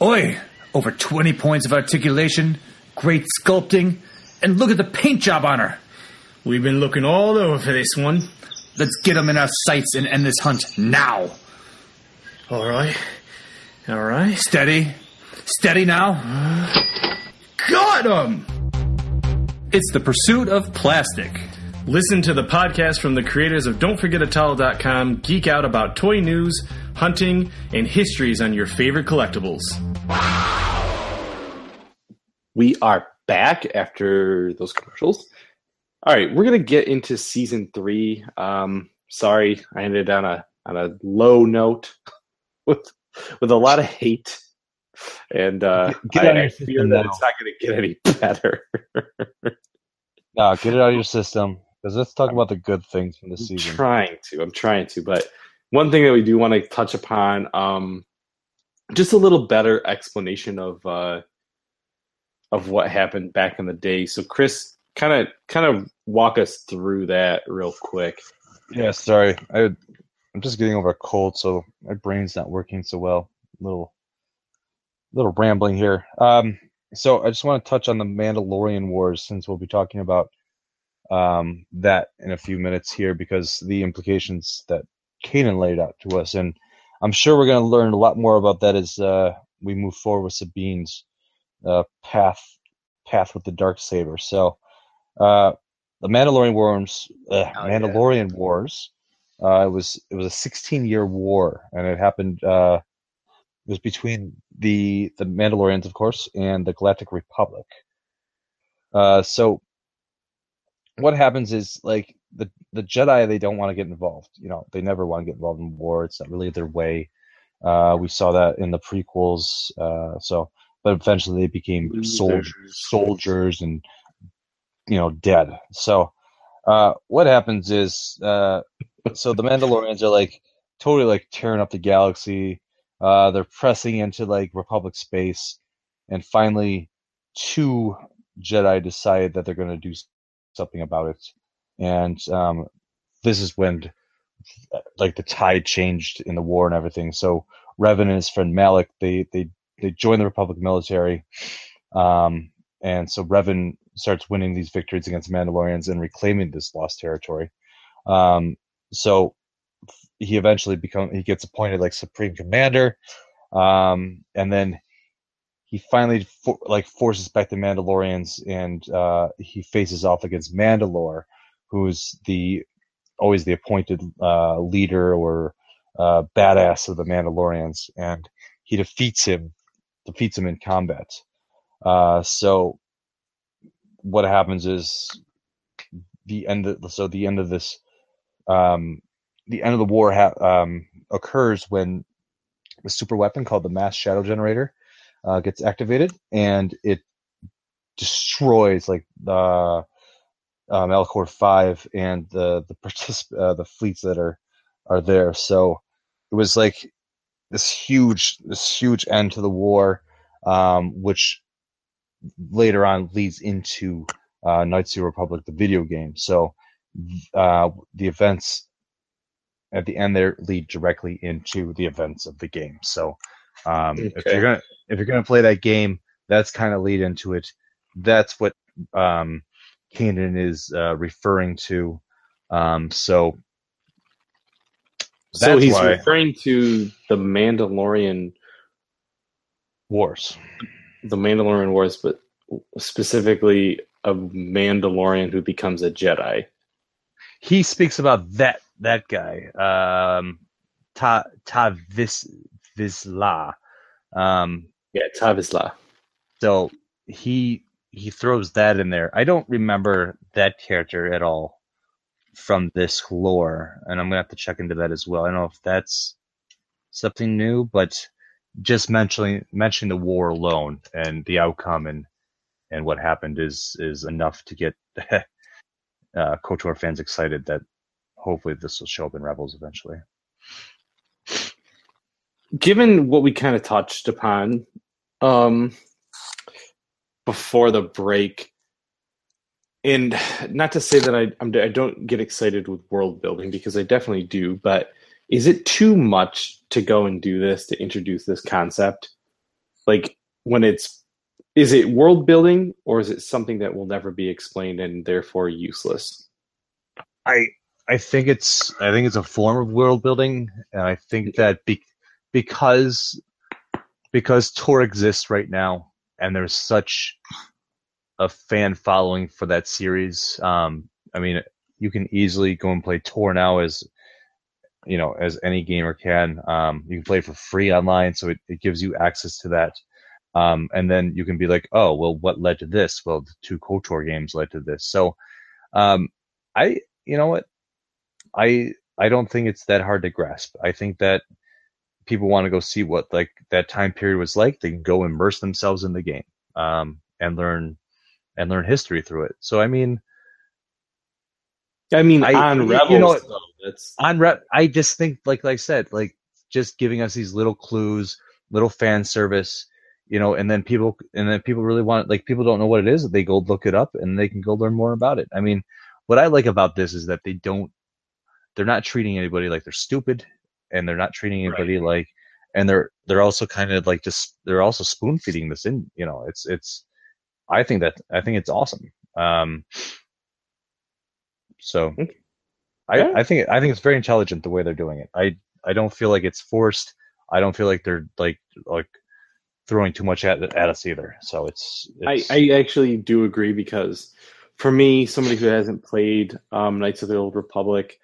Oi! Over 20 points of articulation, great sculpting, and look at the paint job on her. We've been looking all over for this one. Let's get them in our sights and end this hunt now. All right. All right. Steady. Steady now. Got him! It's the pursuit of plastic. Listen to the podcast from the creators of Don'tForgetAtowel.com. Geek out about toy news, hunting, and histories on your favorite collectibles. We are back after those commercials. All right, we're gonna get into season three. Um, sorry, I ended on a on a low note with with a lot of hate, and uh, Get- get I, out your I system fear that now. it's not gonna get any better. No, get it out of your system. Because let's talk about the good things from this I'm season. trying to. I'm trying to. But one thing that we do want to touch upon, um, just a little better explanation of uh, of what happened back in the day. So, Chris, kind of kind of walk us through that real quick. Yeah, sorry. I, I'm just getting over a cold, so my brain's not working so well. little, little rambling here. Um, so I just want to touch on the Mandalorian Wars since we'll be talking about um, that in a few minutes here because the implications that Kanan laid out to us, and I'm sure we're going to learn a lot more about that as uh, we move forward with Sabine's uh, path path with the dark saber. So, uh, the Mandalorian Wars, uh, yeah. Mandalorian Wars. Uh, it was it was a 16 year war, and it happened. Uh, it was between the the Mandalorians, of course, and the Galactic Republic. Uh, so what happens is like the the Jedi they don't want to get involved. You know, they never want to get involved in war. It's not really their way. Uh, we saw that in the prequels. Uh, so, but eventually they became soldiers, soldiers, and you know, dead. So, uh, what happens is, uh, so the Mandalorians are like totally like tearing up the galaxy. Uh, they're pressing into like Republic space, and finally, two Jedi decide that they're going to do something about it, and um, this is when like the tide changed in the war and everything. So Revan and his friend Malak they they they join the Republic military, um, and so Revan starts winning these victories against Mandalorians and reclaiming this lost territory. Um, so he eventually become he gets appointed like supreme commander, um, and then he finally for, like forces back the Mandalorians, and uh, he faces off against Mandalore, who's the always the appointed uh, leader or uh, badass of the Mandalorians, and he defeats him, defeats him in combat. Uh, so what happens is the end. Of, so the end of this, um, the end of the war ha- um, occurs when a super weapon called the Mass Shadow Generator uh, gets activated, and it destroys like the um, Malachor Five and the the particip- uh, the fleets that are are there. So it was like this huge this huge end to the war, um, which later on leads into uh, Knights of the Republic, the video game. So uh, the events at the end there lead directly into the events of the game. So um, if you're gonna if you're gonna play that game, that's kind of lead into it. That's what um, Kanan is uh, referring to. Um, so So he's why- referring to the Mandalorian, wars. the Mandalorian Wars, but specifically a Mandalorian who becomes a Jedi. He speaks about that that guy, um, Ta Ta Vis Vizsla. Um, Yeah, Tavisla. so he he throws that in there. I don't remember that character at all from this lore, and I'm gonna have to check into that as well. I don't know if that's something new, but just mentioning mentioning the war alone and the outcome and and what happened is is enough to get uh, KOTOR fans excited that hopefully this will show up in Rebels eventually. Given what we kind of touched upon um, before the break, and not to say that I I'm, I don't get excited with world building because I definitely do, but is it too much to go and do this to introduce this concept? Like when it's is it world building or is it something that will never be explained and therefore useless? I I think it's I think it's a form of world building, and I think that be, because because Tor exists right now, and there's such a fan following for that series. Um, I mean, you can easily go and play Tor now as you know as any gamer can. Um, you can play for free online, so it, it gives you access to that. Um, and then you can be like, oh, well, what led to this? Well, the two KOTOR games led to this. So, um, I, you know what? I, I don't think it's that hard to grasp. I think that people want to go see what like that time period was like. They can go immerse themselves in the game, um, and learn, and learn history through it. So, I mean, I mean, I- on you know though, that's on rep i just think like like i said like just giving us these little clues little fan service you know and then people and then people really want like people don't know what it is they go look it up and they can go learn more about it i mean what i like about this is that they don't they're not treating anybody like they're stupid and they're not treating anybody like and they're they're also kind of like just they're also spoon feeding this in you know it's it's i think that i think it's awesome um so I, Yeah. I think I think it's very intelligent the way they're doing it. I I don't feel like it's forced. I don't feel like they're like like throwing too much at at us either. So it's, I, it's I actually do agree because for me, somebody who hasn't played um, Knights of the Old Republic,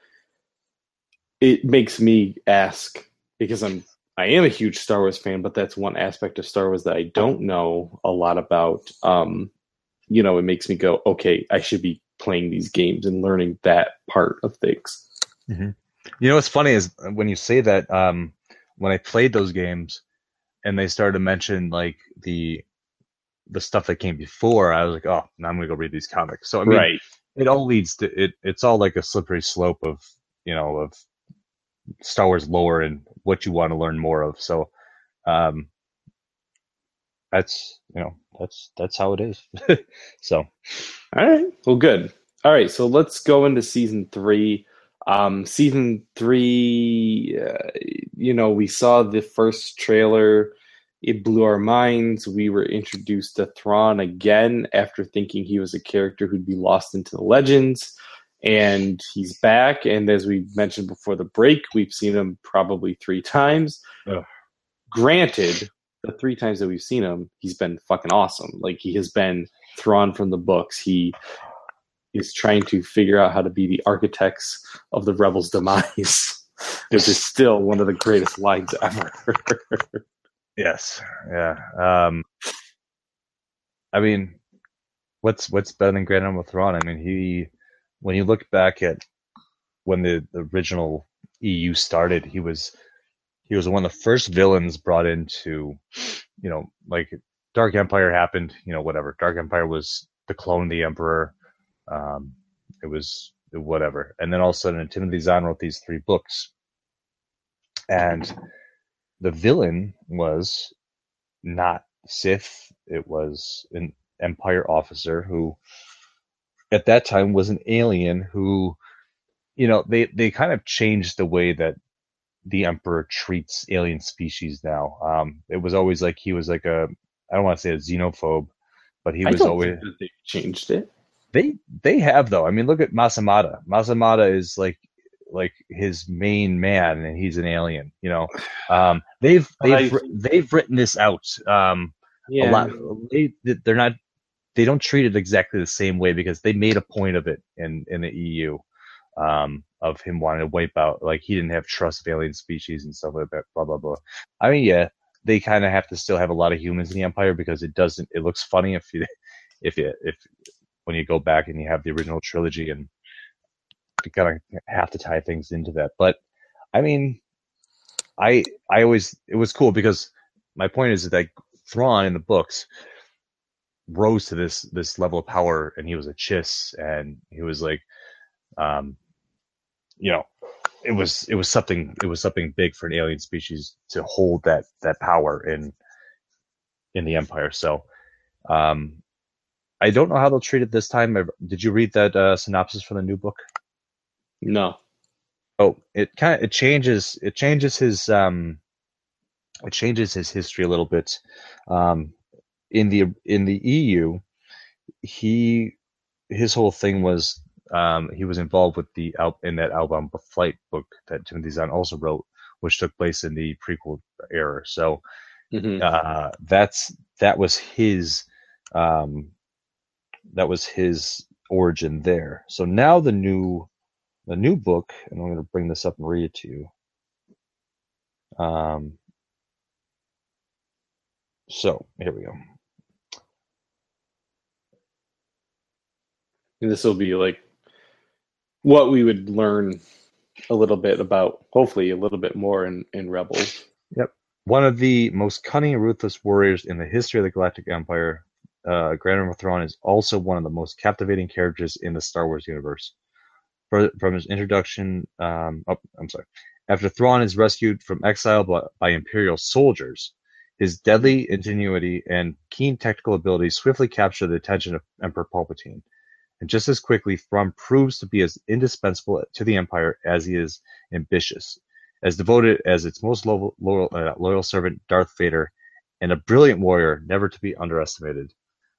it makes me ask because I'm I am a huge Star Wars fan, but that's one aspect of Star Wars that I don't know a lot about. Um, you know, it makes me go, okay, I should be playing these games and learning that part of things. you know what's funny is when you say that um when I played those games and they started to mention like the the stuff that came before, I was like, oh, now I'm gonna go read these comics. So I mean, it all leads to it. It's all like a slippery slope of you know of Star Wars lore and what you want to learn more of. So, um, that's you know that's that's how it is. so All right. Well, good. All right. So let's go into season three. Um, season three, uh, you know, we saw the first trailer. It blew our minds. We were introduced to Thrawn again after thinking he was a character who'd be lost into the legends. And he's back. And as we mentioned before the break, we've seen him probably three times. Ugh. Granted, the three times that we've seen him, he's been fucking awesome. Like he has been Thrawn from the books. He is trying to figure out how to be the architects of the rebels' demise. Which is still one of the greatest lines ever. yes, yeah. Um, I mean, what's what's better than Grand Admiral Thrawn? I mean, he when you look back at when the, the original EU started, he was he was one of the first villains brought into, you know, like Dark Empire happened, you know, whatever. Dark Empire was the clone the Emperor. Um, it was whatever, and then all of a sudden, Timothy Zahn wrote these three books, and the villain was not Sith. It was an Empire officer who, at that time, was an alien who, you know, they they kind of changed the way that the Emperor treats alien species now. Um, it was always like he was like a I don't want to say a xenophobe, but he I was always they changed it. they they have though. I mean, look at Mas Amedda. Masamada is like like his main man, and he's an alien. You know, um, they've they've they've written this out um, a lot. They they're not they don't treat it exactly the same way because they made a point of it in in the EU um, of him wanting to wipe out like he didn't have trust of alien species and stuff like that. Blah blah blah. I mean, yeah, they kind of have to still have a lot of humans in the Empire because it doesn't. It looks funny if you if you if when you go back and you have the original trilogy and you kind of have to tie things into that. But I mean, I I always it was cool because my point is that Thrawn in the books rose to this this level of power and he was a chiss and he was like um you know it was it was something it was something big for an alien species to hold that that power in in the empire. So um i don't know how they'll treat it this time. Did you read that uh, synopsis from the new book No. oh it kind of it changes it changes his um it changes his history a little bit um in the in the eu he his whole thing was um, he was involved with the Al- in that Outbound Flight book that timothy zahn also wrote which took place in the prequel era so Mhm. uh, that's that was his um, that was his origin there so now the new the new book and i'm going to bring this up and read it to you um, so here we go this will be like what we would learn a little bit about, hopefully a little bit more in, in Rebels. Yep. One of the most cunning and ruthless warriors in the history of the Galactic Empire, uh, Grand Admiral Thrawn is also one of the most captivating characters in the Star Wars universe. From his introduction, um, oh, I'm sorry. After Thrawn is rescued from exile by, by Imperial soldiers, his deadly ingenuity and keen technical abilities swiftly capture the attention of Emperor Palpatine. And just as quickly, Thrawn proves to be as indispensable to the Empire as he is ambitious as devoted as its most loyal, loyal, uh, loyal servant, Darth Vader, and a brilliant warrior never to be underestimated.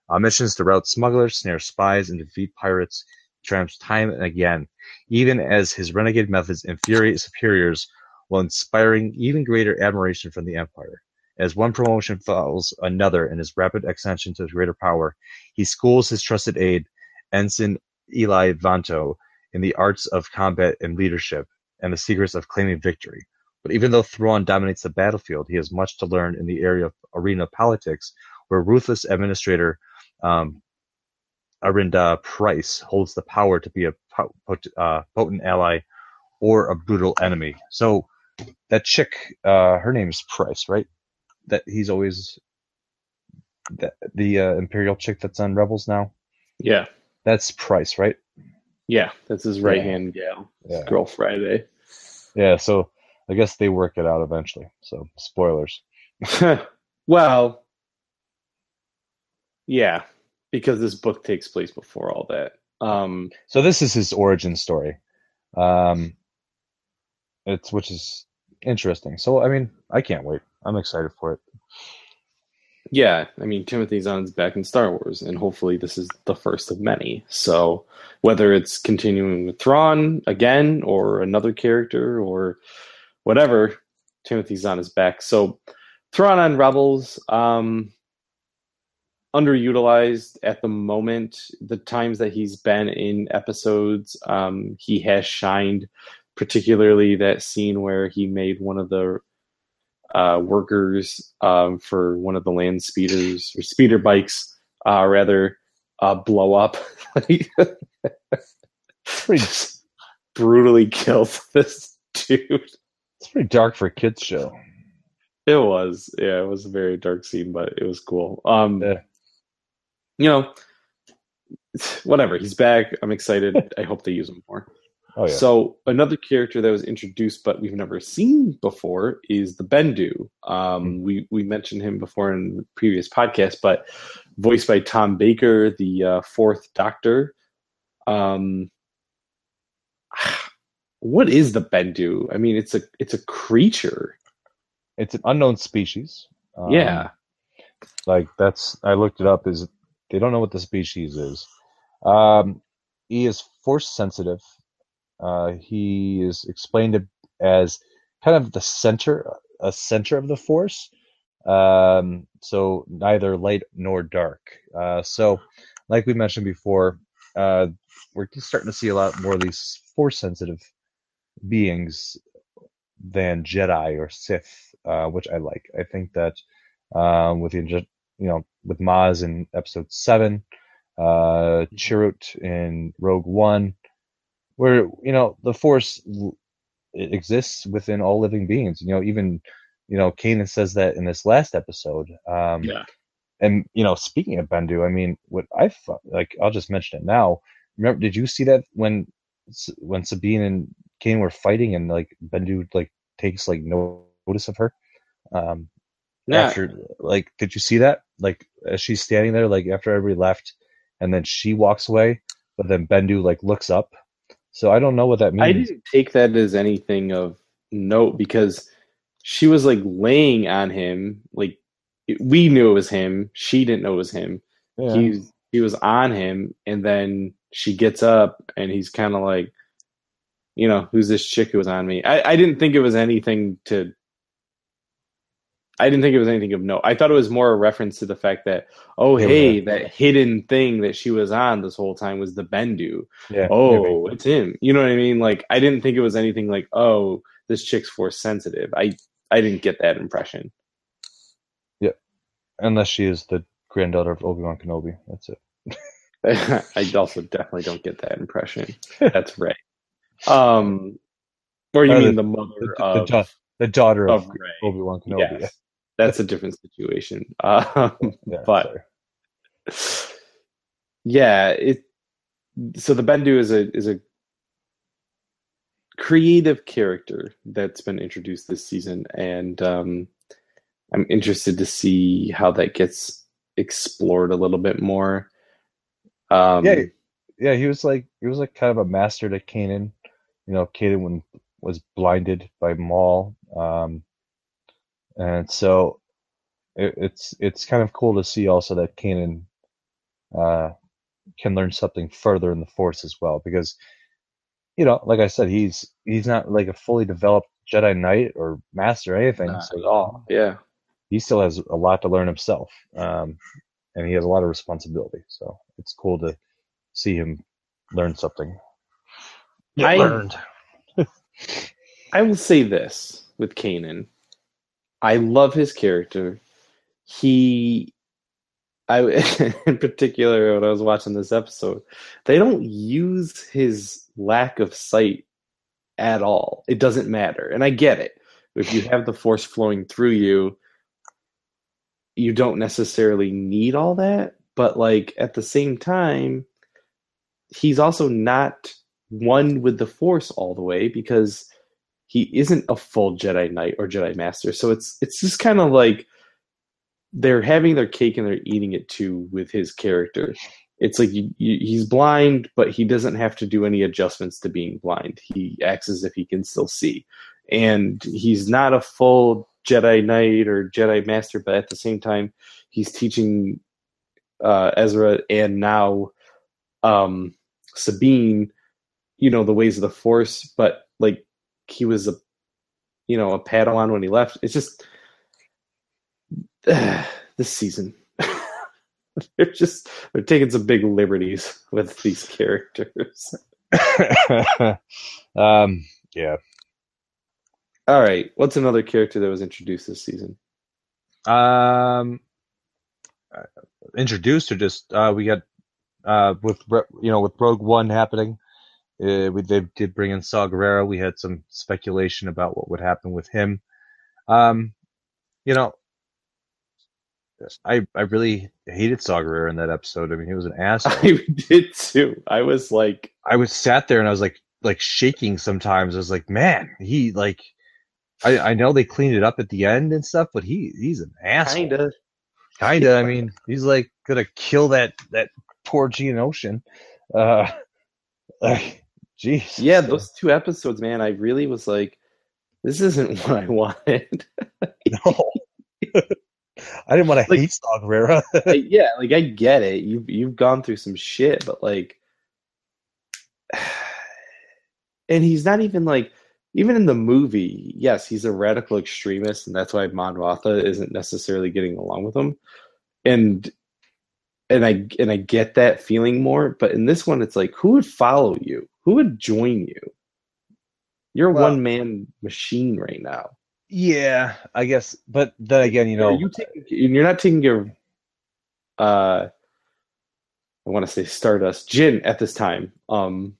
On missions to rout smugglers, snare spies, and defeat pirates, triumphs time and again, even as his renegade methods infuriate superiors while inspiring even greater admiration from the Empire. As one promotion follows another in his rapid ascension to greater power, he schools his trusted aide, Ensign Eli Vanto, in the arts of combat and leadership, and the secrets of claiming victory. But even though Thrawn dominates the battlefield, he has much to learn in the area of arena politics, where ruthless administrator um, Arihnda Pryce holds the power to be a pot- uh, potent ally or a brutal enemy. So that chick, uh, her name's Pryce, right? That he's always the, the uh, Imperial chick that's on Rebels now. Yeah. That's Pryce, right? Yeah. That's his right hand gal. Yeah. Girl Friday. Yeah. So I guess they work it out eventually. So spoilers. well, yeah, because this book takes place before all that. Um, So this is his origin story. Um, it's which is interesting. So I mean, I can't wait. I'm excited for it. yeah, I mean, Timothy Zahn's back in Star Wars, and hopefully this is the first of many. So whether it's continuing with Thrawn again, or another character, or whatever, Timothy Zahn is back. So Thrawn on Rebels, um, underutilized at the moment. The times that he's been in episodes, um, he has shined. Particularly that scene where he made one of the uh, workers um, for one of the land speeders or speeder bikes, uh, rather, uh, blow up. Pretty, brutally killed this dude. it's pretty dark for a kids show. It was, yeah, it was a very dark scene, but it was cool. Um, Yeah. You know, whatever. He's back. I'm excited. I hope they use him more. Oh yeah. So another character that was introduced but we've never seen before is the Bendu. Um, Hmm. We we mentioned him before in the previous podcast, but voiced by Tom Baker, the uh, Fourth Doctor. Um, what is the Bendu? I mean, it's a it's a creature. it's an unknown species. Um, yeah, like that's I looked it up. Is they don't know what the species is. Um, he is force sensitive. Uh, he is explained as kind of the center, a center of the force. Um, so neither light nor dark. Uh, so, like we mentioned before, uh, we're starting to see a lot more of these force sensitive beings than Jedi or Sith, uh, which I like. I think that um, with the you know with Maz in Episode Seven, uh, Chirrut in Rogue One, where you know the Force it exists within all living beings. You know, even you know Kanan says that in this last episode. Um, Yeah. And you know, speaking of Bendu, I mean, what I thought, like, I'll just mention it now. Remember, did you see that when when Sabine and Kanan were fighting, and like Bendu like takes like no notice of her? Um, Yeah. after like did you see that like as she's standing there like after everybody left and then she walks away but then bendu like looks up so i don't know what that means I didn't take that as anything of note because she was like laying on him. Like we knew it was him. She didn't know it was him. Yeah. He he was on him, and then she gets up, and he's kind of like, you know, who's this chick who was on me? I I didn't think it was anything to. I didn't think it was anything of note. I thought it was more a reference to the fact that, oh, Yeah, hey, that hidden thing that she was on this whole time was the Bendu yeah oh, maybe. it's him. You know what I mean? Like I didn't think it was anything like, oh, this chick's force sensitive. I I didn't get that impression. Yeah. Unless she is the granddaughter of obi-wan kenobi that's it I also definitely don't get that impression. That's right. Um, or you Uh, mean the- the mother the, the, of, the daughter of, of obi-wan kenobi Yes, that's a different situation. Um, yeah, but- sorry. yeah, it. So the Bendu is a is a creative character that's been introduced this season, and um, I'm interested to see how that gets explored a little bit more. Um, yeah yeah he was like he was like kind of a master to kanan you know kanan when was blinded by maul um and so it, it's it's kind of cool to see also that kanan uh can learn something further in the force as well because you know like i said he's he's not like a fully developed jedi knight or master or anything not so at all. Yeah. he still has a lot to learn himself um and he has a lot of responsibility so it's cool to see him learn something I- learned I will say this with Kanan. I love his character. He, I in particular when I was watching this episode, they don't use his lack of sight at all. It doesn't matter, and I get it. If you have the force flowing through you, you don't necessarily need all that. But like at the same time, he's also not one with the force all the way because he isn't a full Jedi Knight or Jedi Master. So it's it's just kind of like they're having their cake and they're eating it too with his character. It's like you, you, he's blind, but he doesn't have to do any adjustments to being blind. He acts as if he can still see, and he's not a full Jedi Knight or Jedi Master, but at the same time, he's teaching uh, Ezra and now um, Sabine, you know, the ways of the Force. But like he was a, you know, a Padawan when he left. It's just this season. they're just they're taking some big liberties with these characters. um yeah All right, what's another character that was introduced this season? um uh, introduced or just uh we got uh with you know with rogue one happening uh, we they did bring in Saw Gerrera. We had some speculation about what would happen with him. Um, you know, I I really hated Saw Gerrera in that episode. I mean, he was an asshole. I did too. I was like, I was sat there and I was like like shaking sometimes. I was like, man, he like I I know they cleaned it up at the end and stuff, but he he's an asshole. kinda. Kinda. I mean, he's like gonna kill that that poor Geonosian. Uh, like, jeez. Yeah, those two episodes, man. I really was like, this isn't what I wanted. No. I didn't want to Like- hate Saw Gerrera. Yeah, like I get it. You've you've gone through some shit, but like, and he's not even like even in the movie, yes, he's a radical extremist, and that's why Mon isn't necessarily getting along with him. And and I and I get that feeling more, but in this one, it's like, who would follow you? Who would join you? You're a Well- one man machine right now. Yeah, I guess. But then again, you know, you you're not taking your. Uh, I want to say Stardust Jyn at this time. Um,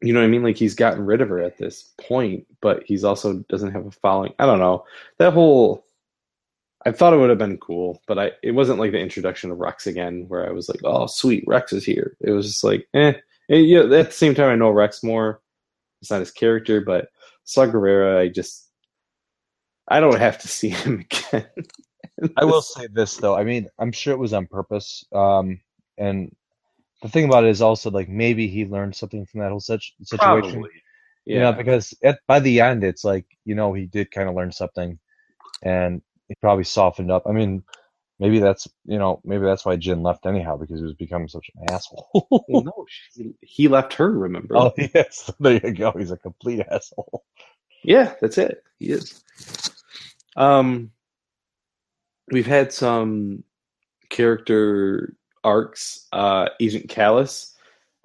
you know what I mean? Like he's gotten rid of her at this point, but he's also doesn't have a following. I don't know that whole. I thought it would have been cool, but I it wasn't like the introduction of Rex again, where I was like, "Oh, sweet, Rex is here." It was just like, eh. And, yeah, at the same time, I know Rex more. It's not his character, but Saw Gerrera, I just I don't have to see him again. I will say this though. I mean, I'm sure it was on purpose. Um, and the thing about it is also like maybe he learned something from that whole such situation. Probably. You know, because at, by the end, it's like you know he did kind of learn something, and he probably softened up. I mean, maybe that's you know maybe that's why Jyn left anyhow because he was becoming such an asshole. Well, no, she, he left her. Remember? oh yes, there you go. He's a complete asshole. Yeah, that's it. He is. Um, we've had some character arcs. Uh, Agent Kallus,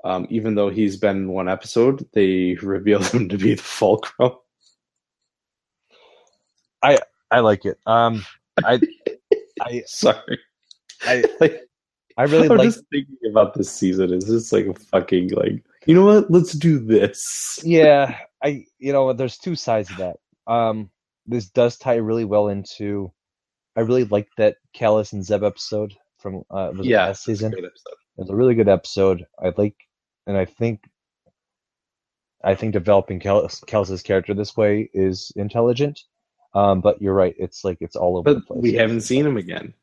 um, even though he's been in one episode, they revealed him to be the Fulcrum. I I like it. Um, I, I, Sorry, I, like, I really I'm like. just thinking about this season. Is this like a fucking like. You know what? Let's do this. Yeah, I. You know, there's two sides of that. Um, this does tie really well into. I really liked that Kallus and Zeb episode from uh was Yeah, last season. It was a really good episode. I like, and I think, I think developing Kallus, Kallus's character this way is intelligent. Um, but you're right. It's like it's all over the But place. we haven't seen him again.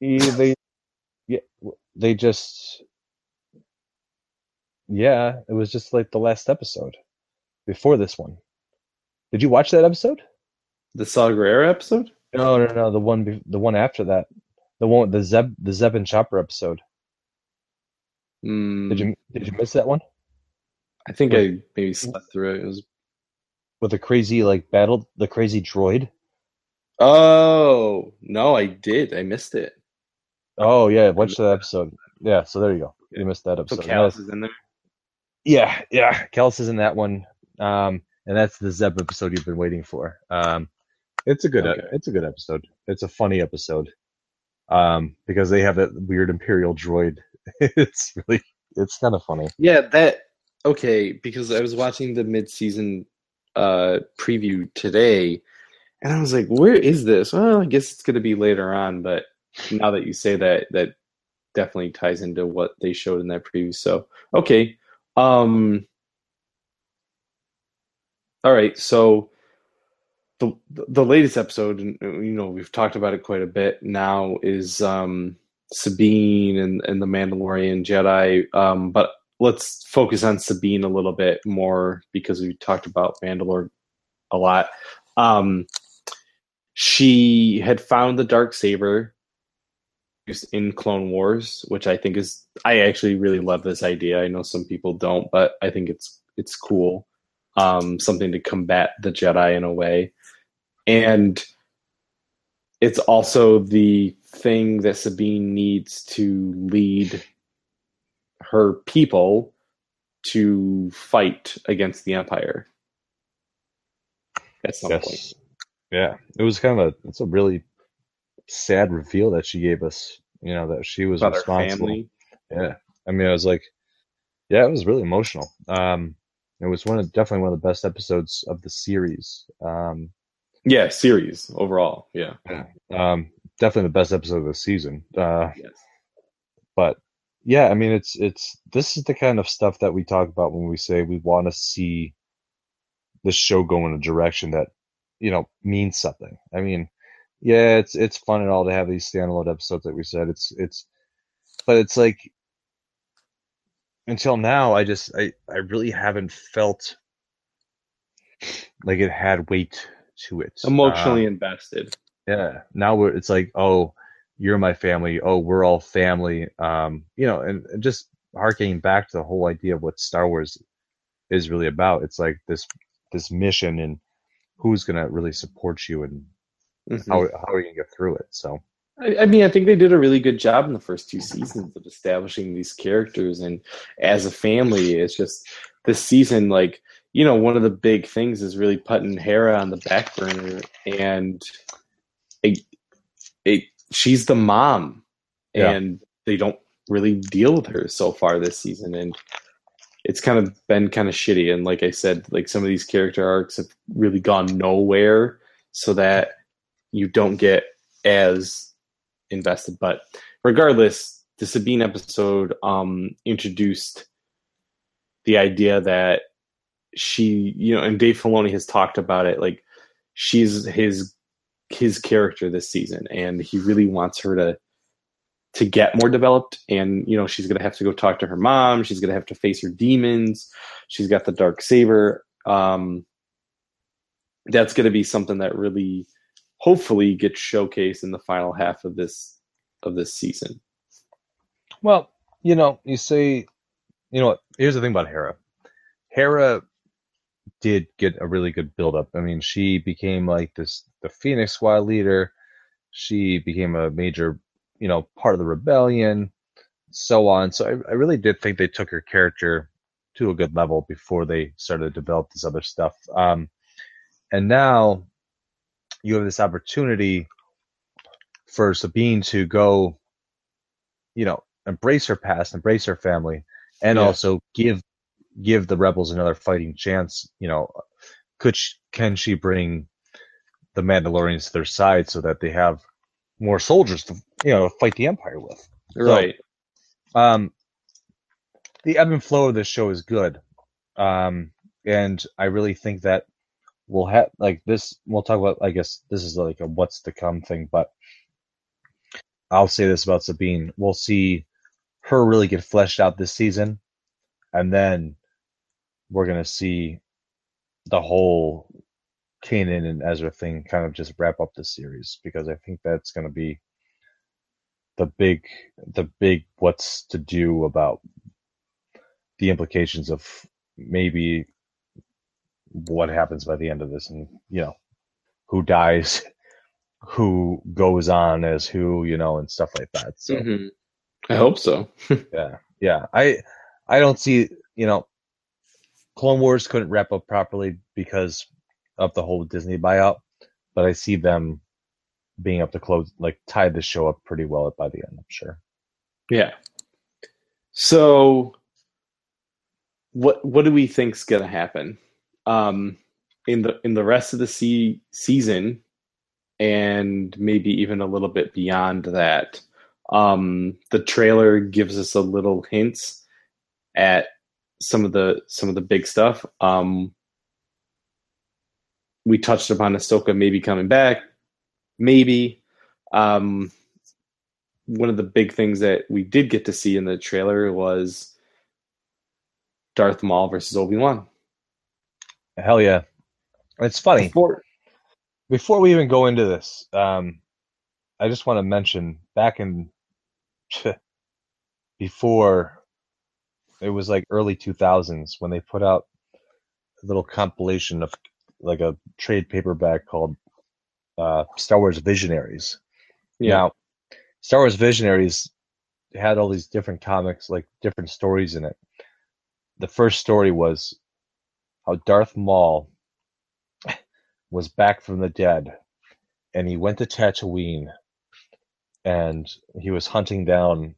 They, yeah, they just, yeah, it was just like the last episode before this one. Did you watch that episode? The Saw Gerrera episode. No, no, no. The one, be- the one after that, the one, the Zeb, the Zeb and Chopper episode. Mm, Did you did you miss that one I think I maybe slept through it. It was with the crazy like battle, the crazy droid? Oh no, I did. I missed it. Oh yeah, watch that episode. Yeah, so there you go. You missed that So episode. Kallus is in there. Yeah, yeah. Kallus is in that one. Um, and that's the Zeb episode you've been waiting for. Um, it's a good, Okay. it's a good episode. It's a funny episode. Um, because they have that weird Imperial droid. it's really, it's kind of funny. Yeah, that okay. Because I was watching the mid-season uh, preview today, and I was like, "Where is this?" Well, I guess it's going to be later on. But now that you say that, that definitely ties into what they showed in that preview. So okay. Um, all right. So the the latest episode, and you know, we've talked about it quite a bit now, is um, Sabine and, and the Mandalorian Jedi. Um, but let's focus on Sabine a little bit more because we talked about Mandalore a lot. Um, she had found the dark saber in Clone Wars, which I think is I actually really love this idea. I know some people don't, but I think it's it's cool. Um, something to combat the Jedi in a way, and it's also the thing that Sabine needs to lead her people to fight against the Empire. At some point. Yeah. It was kind of a, it's a really sad reveal that she gave us, you know, that she was About responsible. Yeah. I mean, I was like, yeah, it was really emotional. Um, it was one of definitely one of the best episodes of the series. Um, Yeah, series overall. Yeah. um, definitely the best episode of the season. Uh, Yes. but yeah, I mean, it's it's this is the kind of stuff that we talk about when we say we want to see the show go in a direction that you know means something. I mean, yeah, it's it's fun and all to have these standalone episodes like we said. It's it's, but it's like until now, I just I I really haven't felt like it had weight to it. Emotionally Um, invested. yeah. Now we're it's like, oh, you're my family. Oh, we're all family. Um, you know, and, and just harkening back to the whole idea of what Star Wars is really about. It's like this this mission and who's gonna really support you and Mhm. how how are you gonna get through it. So I, I mean, I think they did a really good job in the first two seasons of establishing these characters, and as a family, it's just this season, like you know, one of the big things is really putting Hera on the back burner, and it, it she's the mom, Yeah. and they don't really deal with her so far this season, and it's kind of been kind of shitty. And like I said, like some of these character arcs have really gone nowhere, so that you don't get as invested. But regardless, the Sabine episode um, introduced the idea that she, you know, and Dave Filoni has talked about it. Like she's his his character this season, and he really wants her to to get more developed. And you know, she's gonna have to go talk to her mom. She's gonna have to face her demons. She's got the dark saber. Um, that's gonna be something that really hopefully gets showcased in the final half of this of this season. Well, you know, you say, you know what? Here's the thing about Hera. Hera did get a really good build up. I mean, she became like this the Phoenix Squad leader. She became a major, you know, part of the rebellion, so on. So I, I really did think they took her character to a good level before they started to develop this other stuff. Um, and now you have this opportunity for Sabine to go, you know, embrace her past, embrace her family, and Yeah. also give give the rebels another fighting chance. You know, could she, can she bring the Mandalorians to their side so that they have more soldiers to you know fight the Empire with? Right. Um, the ebb and flow of this show is good, um, and I really think that we'll have like this. We'll talk about. I guess this is like a what's to come thing, but I'll say this about Sabine: we'll see her really get fleshed out this season, and then we're gonna see the whole Kanan and Ezra thing kind of just wrap up the series because I think that's gonna be the big the big what's to do about the implications of maybe what happens by the end of this and you know who dies who goes on as who you know and stuff like that so Mhm. I hope so. yeah yeah i i don't see you know clone wars couldn't wrap up properly because of the whole disney buyout but i see them being able to close like tie the show up pretty well by the end i'm sure Yeah. So what what do we think's going to happen um in the in the rest of the se- season and maybe even a little bit beyond that? Um the trailer gives us a little hints at some of the some of the big stuff. Um we touched upon Ahsoka maybe coming back, maybe. Um, one of the big things that we did get to see in the trailer was Darth Maul versus Obi Wan. hell yeah it's funny Before, before we even go into this, um, I just want to mention back in before it was like early 2000s when they put out a little compilation of like a trade paperback called uh, Star Wars Visionaries. yeah, Now, Star Wars Visionaries had all these different comics, like different stories in it. The first story was how Darth Maul was back from the dead and he went to Tatooine and he was hunting down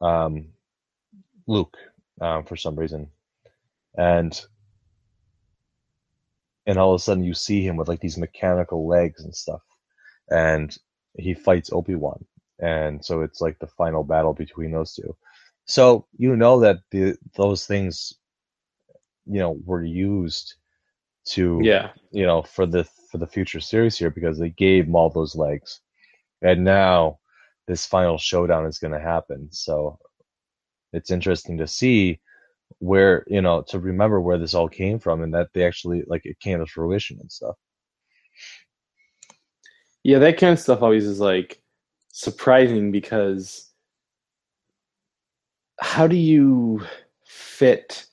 um, Luke um, for some reason. And and all of a sudden you see him with like these mechanical legs and stuff. And he fights Obi-Wan. And so it's like the final battle between those two. So you know that the those things you know were used to yeah, you know for the for the future series here because they gave Maul those legs, and now this final showdown is going to happen. So it's interesting to see where you know to remember where this all came from and that they actually like it came to fruition and stuff. yeah. That kind of stuff always is like surprising because how do you fit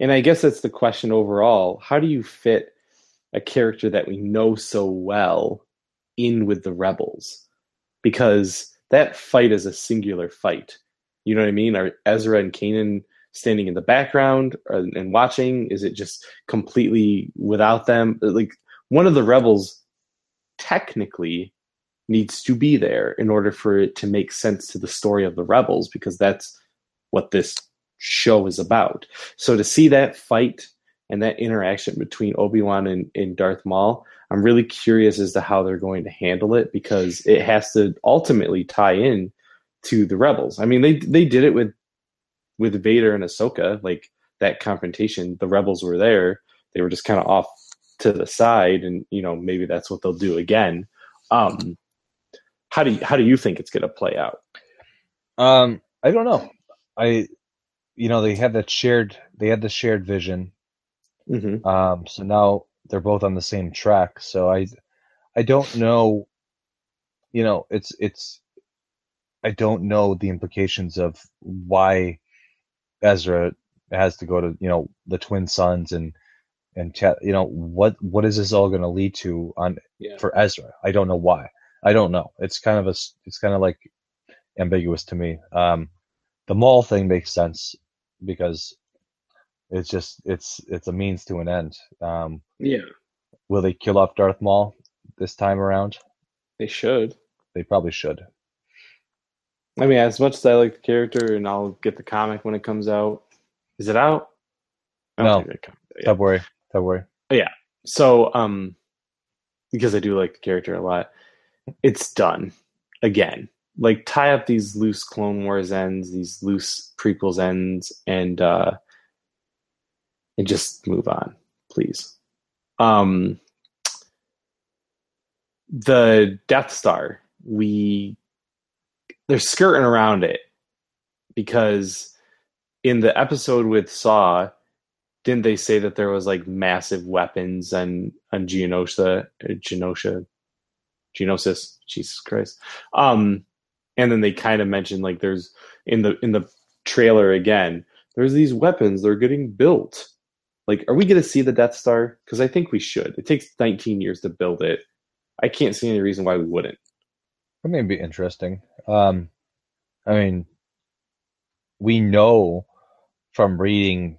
And I guess that's the question overall. How do you fit a character that we know so well in with the rebels? Because that fight is a singular fight. You know what I mean? Are Ezra and Kanan standing in the background or, and watching? Is it just completely without them? Like one of the rebels technically needs to be there in order for it to make sense to the story of the rebels because that's what this show is about. So to see that fight and that interaction between Obi-Wan and, and Darth Maul, I'm really curious as to how they're going to handle it because it has to ultimately tie in to the rebels. I mean, they they did it with with Vader and Ahsoka, like that confrontation. The rebels were there; they were just kind of off to the side, and you know maybe that's what they'll do again. Um, how do you, how do you think it's going to play out? Um, I don't know. I, you know, they had that shared, they had the shared vision. Mm-hmm. Um, so now they're both on the same track. So I, I don't know. You know, it's it's. I don't know the implications of why Ezra has to go to you know the twin suns and and chat. You know what what is this all going to lead to on Yeah. for Ezra? I don't know why. I don't know. It's kind of a it's kind of like ambiguous to me. Um, the Maul thing makes sense because it's just it's it's a means to an end. Um, Yeah, will they kill off Darth Maul this time around? they should. They probably should. I mean, as much as I like the character, and I'll get the comic when it comes out. Is it out? Don't No. think it comes out yet. February, February. So, um, because I do like the character a lot, it's done again. Like tie up these loose Clone Wars ends, these loose prequels ends, and uh, and just move on, please. Um, the Death Star, we they're skirting around it because in the episode with Saw, didn't they say that there was like massive weapons and on Geonosia, uh, Genosha, Genosis? Jesus Christ! Um, and then they kind of mentioned like there's in the in the trailer again. There's these weapons. They're getting built. Like, are we going to see the Death Star? Because I think we should. It takes 19 years to build it. I can't see any reason why we wouldn't. That may be interesting. Um, I mean, we know from reading,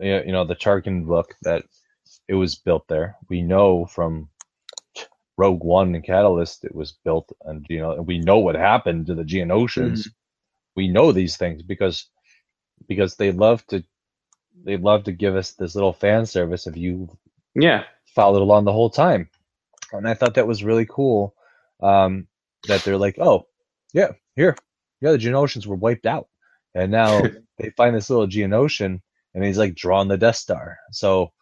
you know, the Tarkin book that it was built there. We know from Rogue One and Catalyst it was built, and you know, we know what happened to the Geonosians. We know these things because because they love to they love to give us this little fan service of you Yeah, followed along the whole time. And I thought that was really cool. Um, that they're like, oh, yeah, here, yeah, the Geonosians were wiped out. And now they find this little Geonosian and he's like drawing the Death Star. So,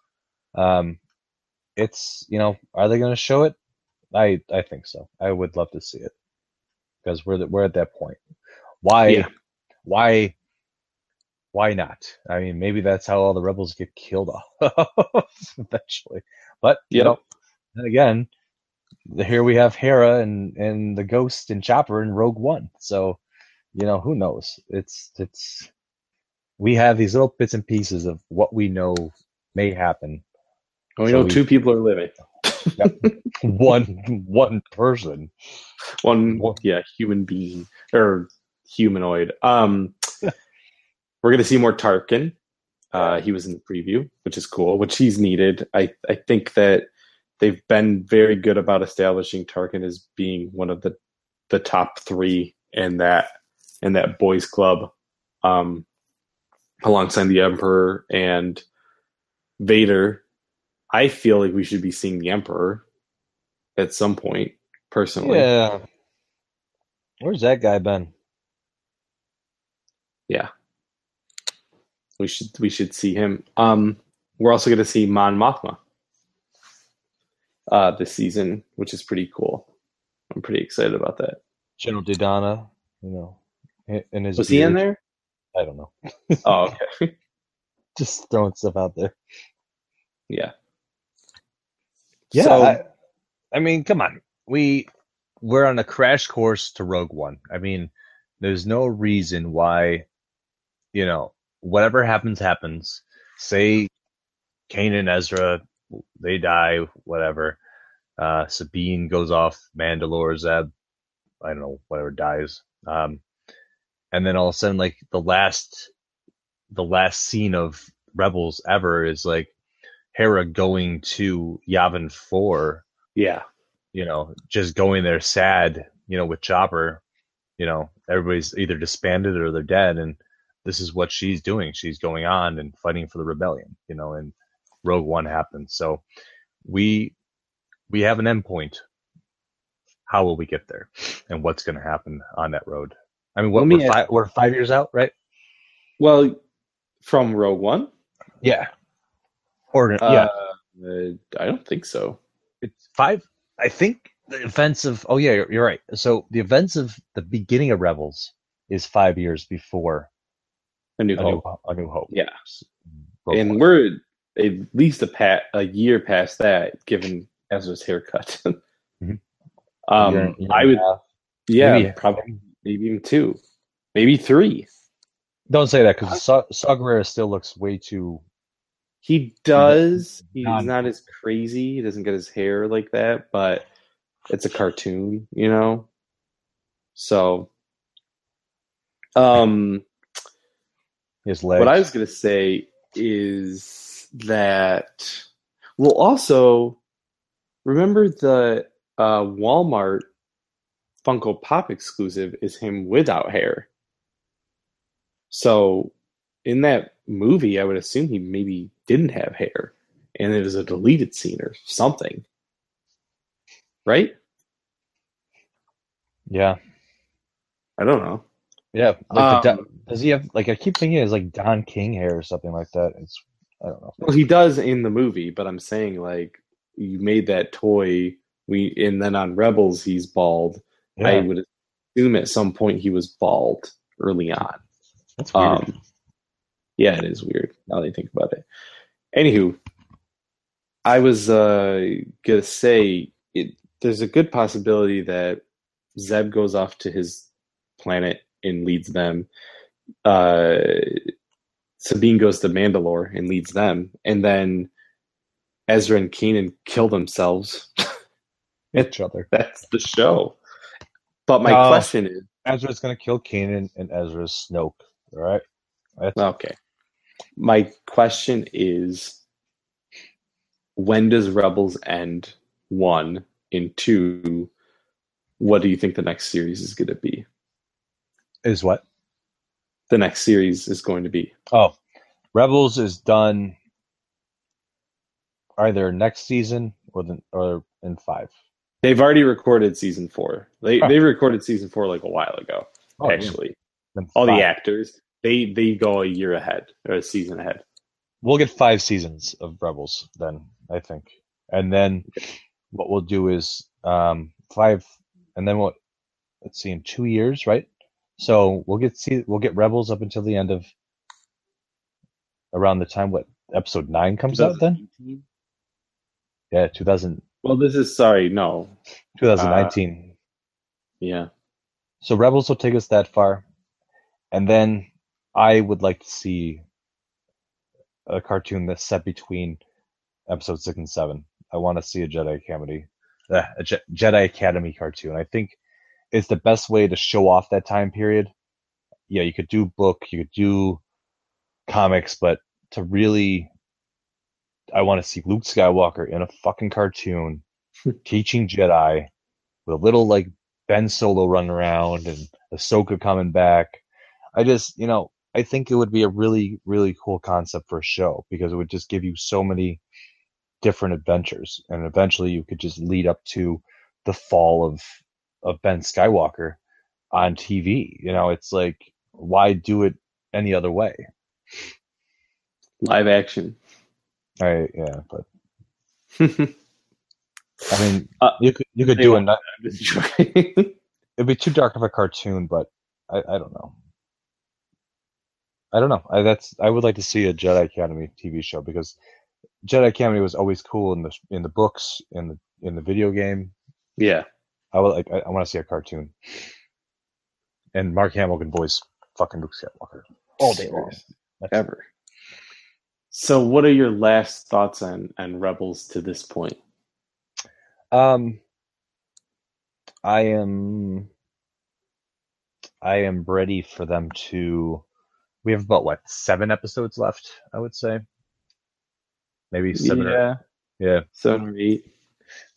um, it's, you know, are they going to show it? I, I think so. I would love to see it because we're, the, we're at that point. Why, Yeah. why, why not? I mean, maybe that's how all the rebels get killed off eventually. But you Yep. know, then again, here we have Hera and and the Ghost and Chopper in Rogue One. So, you know, who knows? It's it's we have these little bits and pieces of what we know may happen. And we So know we- two people are living. One one person. One, What? yeah, human being or humanoid. Um, we're gonna see more Tarkin. Uh, he was in the preview, which is cool, which he's needed. I I think that they've been very good about establishing Tarkin as being one of the the top three in that in that boys club, um, alongside the Emperor and Vader. I feel like we should be seeing the Emperor at some point, personally. Yeah. Where's that guy been? Yeah. We should we should see him. Um, we're also going to see Mon Mothma uh, this season, which is pretty cool. I'm pretty excited about that. General Dodonna, you know, in his Was he in there? I don't know. Oh, okay. Just throwing stuff out there. yeah. Yeah, So- I, I mean, come on. We we're on a crash course to Rogue One. I mean, there's no reason why, you know, whatever happens happens. say Kanan and Ezra they die, whatever. Uh, Sabine goes off Mandalore, Zeb, I don't know, whatever dies. Um, and then all of a sudden, like the last, the last scene of Rebels ever is like Hera going to Yavin Four, Yeah. you know, just going there sad, you know, with Chopper, you know, everybody's either disbanded or they're dead, and this is what she's doing. She's going on and fighting for the rebellion, you know, and Rogue One happens. So we we have an endpoint. How will we get there, and what's going to happen on that road? I mean, what, me we're, five, we're five years out, right? Well, from Rogue One? Yeah. Or yeah, Uh, uh, I don't think so. it's five. I think the events of oh yeah, you're, you're right. So the events of the beginning of Rebels is five years before A New A Hope. New, a New Hope. Yeah. Rogue and One. we're at least a pat a year past that, given Ezra's haircut. Mhm. um, Year- year I would, yeah, Maybe- probably maybe even two, maybe three. Don't say that because Saw still looks way too. He does. He's Non- not as crazy. He doesn't get his hair like that, but it's a cartoon, you know. So, um, His legs. What I was going to say is that well, also remember the uh, Walmart Funko Pop exclusive is him without hair. So in that movie, I would assume he maybe didn't have hair, and it was a deleted scene or something, right? yeah, I don't know. yeah. Like Um, Don- does he have like I keep thinking it's like Don King hair or something like that. It's I don't know. Well, he does in the movie, but I'm saying like you made that toy. We and then on Rebels he's bald. I would assume at some point he was bald early on. that's weird. Um, yeah, it is weird now that you think about it. Anywho, I was uh, gonna say it, there's a good possibility that Zeb goes off to his planet and leads them. Uh, Sabine goes to Mandalore and leads them, and then Ezra and Kanan kill themselves. Each other. That's the show. But my Oh. question is Ezra's gonna kill Kanan and Ezra's Snoke. All right. That's, Okay. My question is when does Rebels end? One. And two, what do you think the next series is going to be? is what? The next series is going to be. Oh, Rebels is done either next season or the or in five. They've already recorded season four. They Huh. they recorded season four like a while ago. Oh, actually, all the actors they they go a year ahead or a season ahead. We'll get five seasons of Rebels then, I think, and then what we'll do is um five, and then what? Let's see, in two years, right? So we'll get see we'll get Rebels up until the end of around the time what episode nine comes out then. Yeah, 2000, Well, this is sorry, no, 2019. yeah. So Rebels will take us that far, and then I would like to see a cartoon that's set between episode six and seven. I want to see a Jedi Academy, uh, a Je- Jedi Academy cartoon. I think it's the best way to show off that time period. Yeah, you could do book, you could do comics, but to really, I want to see Luke Skywalker in a fucking cartoon teaching Jedi with a little like Ben Solo running around and Ahsoka coming back. I just, you know, I think it would be a really, really cool concept for a show because it would just give you so many different adventures, and eventually you could just lead up to the fall of of Ben Skywalker on TV. You know, it's like why do it any other way? Live action. I yeah, but I'm mean, Uh, you could you could do a won't. ni- just trying. it'd be too dark of a cartoon, but I, I don't know. I don't know. I, that's I would like to see a Jedi Academy TV show because Jedi Academy was always cool in the in the books in the in the video game. yeah. I would like I, I want to see a cartoon. And Mark Hamill can voice fucking Luke Skywalker all day long. That's- ever. So, what are your last thoughts on on Rebels to this point? Um, I am, I am ready for them to. We have about what seven episodes left? I would say, maybe seven. Or, yeah, yeah. seven or eight.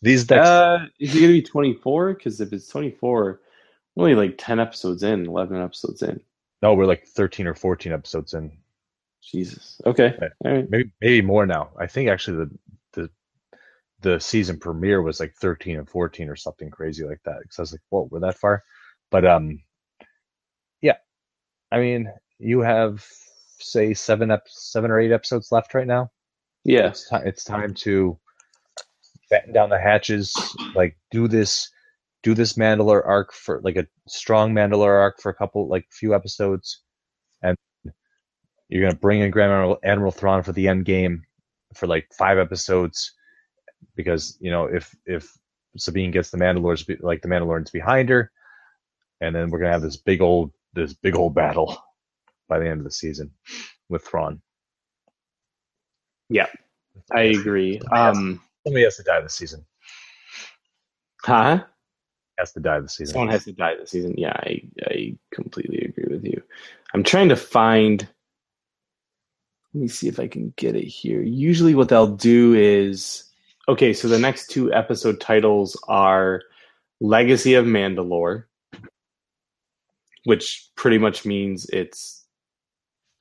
These next, Uh, is it gonna be twenty four? Because if it's twenty four, only like ten episodes in, eleven episodes in. no, we're like thirteen or fourteen episodes in. Jesus. Okay. Right. All right. maybe maybe more now. I think actually the the the season premiere was like 13 and 14 or something crazy like that. Because I was like, whoa, we're that far. But um, yeah, I mean, you have say seven ep- seven or eight episodes left right now. Yeah. It's time. It's time to batten down the hatches. Like do this, do this Mandalore arc for like a strong Mandalore arc for a couple like few episodes, and you're gonna bring in Grand Admiral, Admiral Thrawn for the end game for like five episodes, because you know if if Sabine gets the Mandalores be- like the Mandalorians behind her, and then we're gonna have this big old this big old battle by the end of the season with Thrawn. Yeah. I agree. Um. Somebody has to die this season. Huh? Has to die this season. Someone has to die this season. Yeah, I, I completely agree with you. I'm trying to find. Let me see if I can get it here. Usually, what they'll do is okay. So the next two episode titles are "Legacy of Mandalore," which pretty much means it's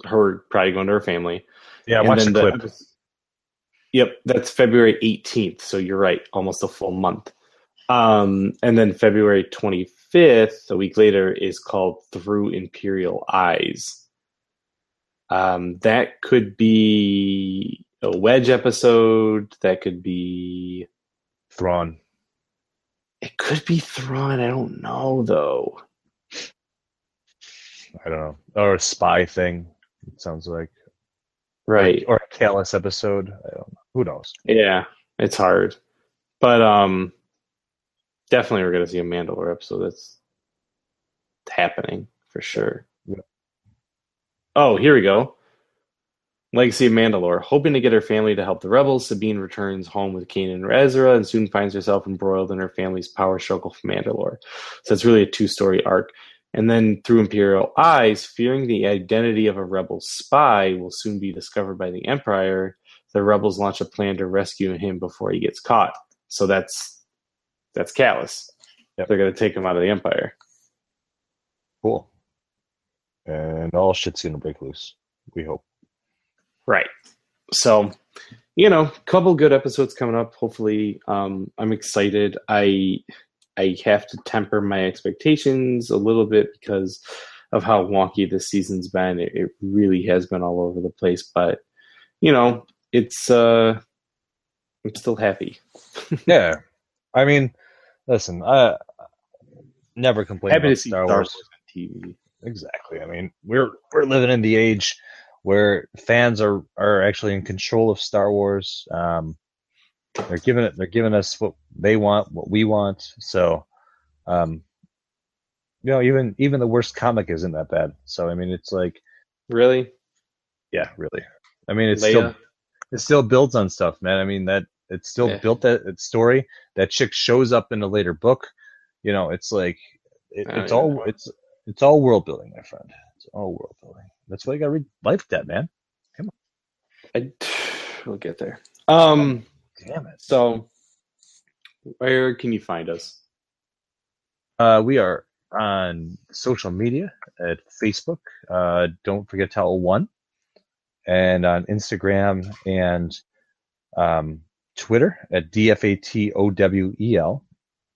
her probably going to her family. yeah, And watch the then clip. episode- Yep, that's February 18th. So you're right, almost a full month. Um, and then February 25th, a week later, is called Through Imperial Eyes. Um, that could be a Wedge episode. That could be. Thrawn. It could be Thrawn. I don't know, though. I don't know. Or a spy thing. It sounds like. Right. Or a Kallus episode. I don't know. Who knows? Yeah, it's hard, but um, definitely we're gonna see a Mandalore episode. That's happening for sure. Yeah. Oh, here we go. Legacy of Mandalore. Hoping to get her family to help the rebels, Sabine returns home with Kanan and Ezra and soon finds herself embroiled in her family's power struggle for Mandalore. So it's really a two story arc. And then through Imperial Eyes, fearing the identity of a rebel spy will soon be discovered by the Empire, the rebels launch a plan to rescue him before he gets caught. So that's that's Kallus. Yep. They're gonna take him out of the Empire. Cool. And all shit's gonna break loose. We hope. Right. So, you know, couple good episodes coming up. Hopefully, um, I'm excited. I I have to temper my expectations a little bit because of how wonky this season's been. It, it really has been all over the place, but you know, it's uh, I'm still happy. Yeah. I mean, listen, I never complain happy about Star Star Wars. Wars on TV. Exactly. I mean, we're we're living in the age where fans are are actually in control of Star Wars. Um, they're giving it. They're giving us what they want, what we want. So, um, you know, even even the worst comic isn't that bad. So, I mean, it's like, Really, yeah, really. I mean, it's Leia? still it still builds on stuff, man. I mean that it still Yeah. built that its story. That chick shows up in a later book. You know, it's like it, don't it's even all it's it's all world building, my friend. It's all world building. That's why you got to read Life Debt, man. Come I, we'll get there. Um. Damn it. So, where can you find us? Uh, we are on social media at Facebook. Uh, don't forget Towel One, and on Instagram and um, Twitter at DFATOWEL.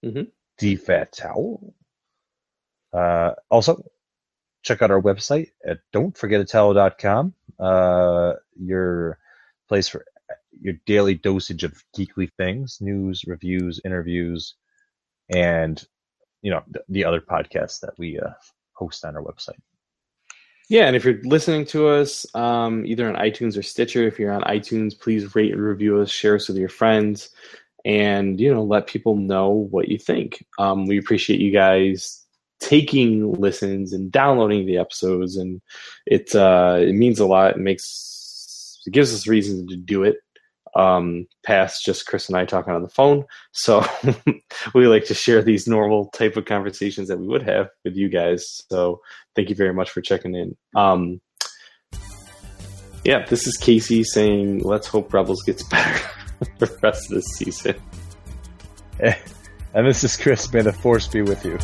Mhm. DFAT Uh, also, check out our website at don'tforgetatowel.com. Uh, your place for your daily dosage of geekly things, news, reviews, interviews, and you know the, the other podcasts that we uh, host on our website. Yeah, and if you're listening to us um, either on iTunes or Stitcher, if you're on iTunes, please rate and review us, share us with your friends, and you know let people know what you think. Um, we appreciate you guys taking listens and downloading the episodes, and it uh, it means a lot. It makes It gives us reason to do it um, past just Chris and I talking on the phone. So we like to share these normal type of conversations that we would have with you guys. So thank you very much for checking in. Um, yeah, this is Casey saying, let's hope Rebels gets better for the rest of the season. And this is Chris. May the force be with you.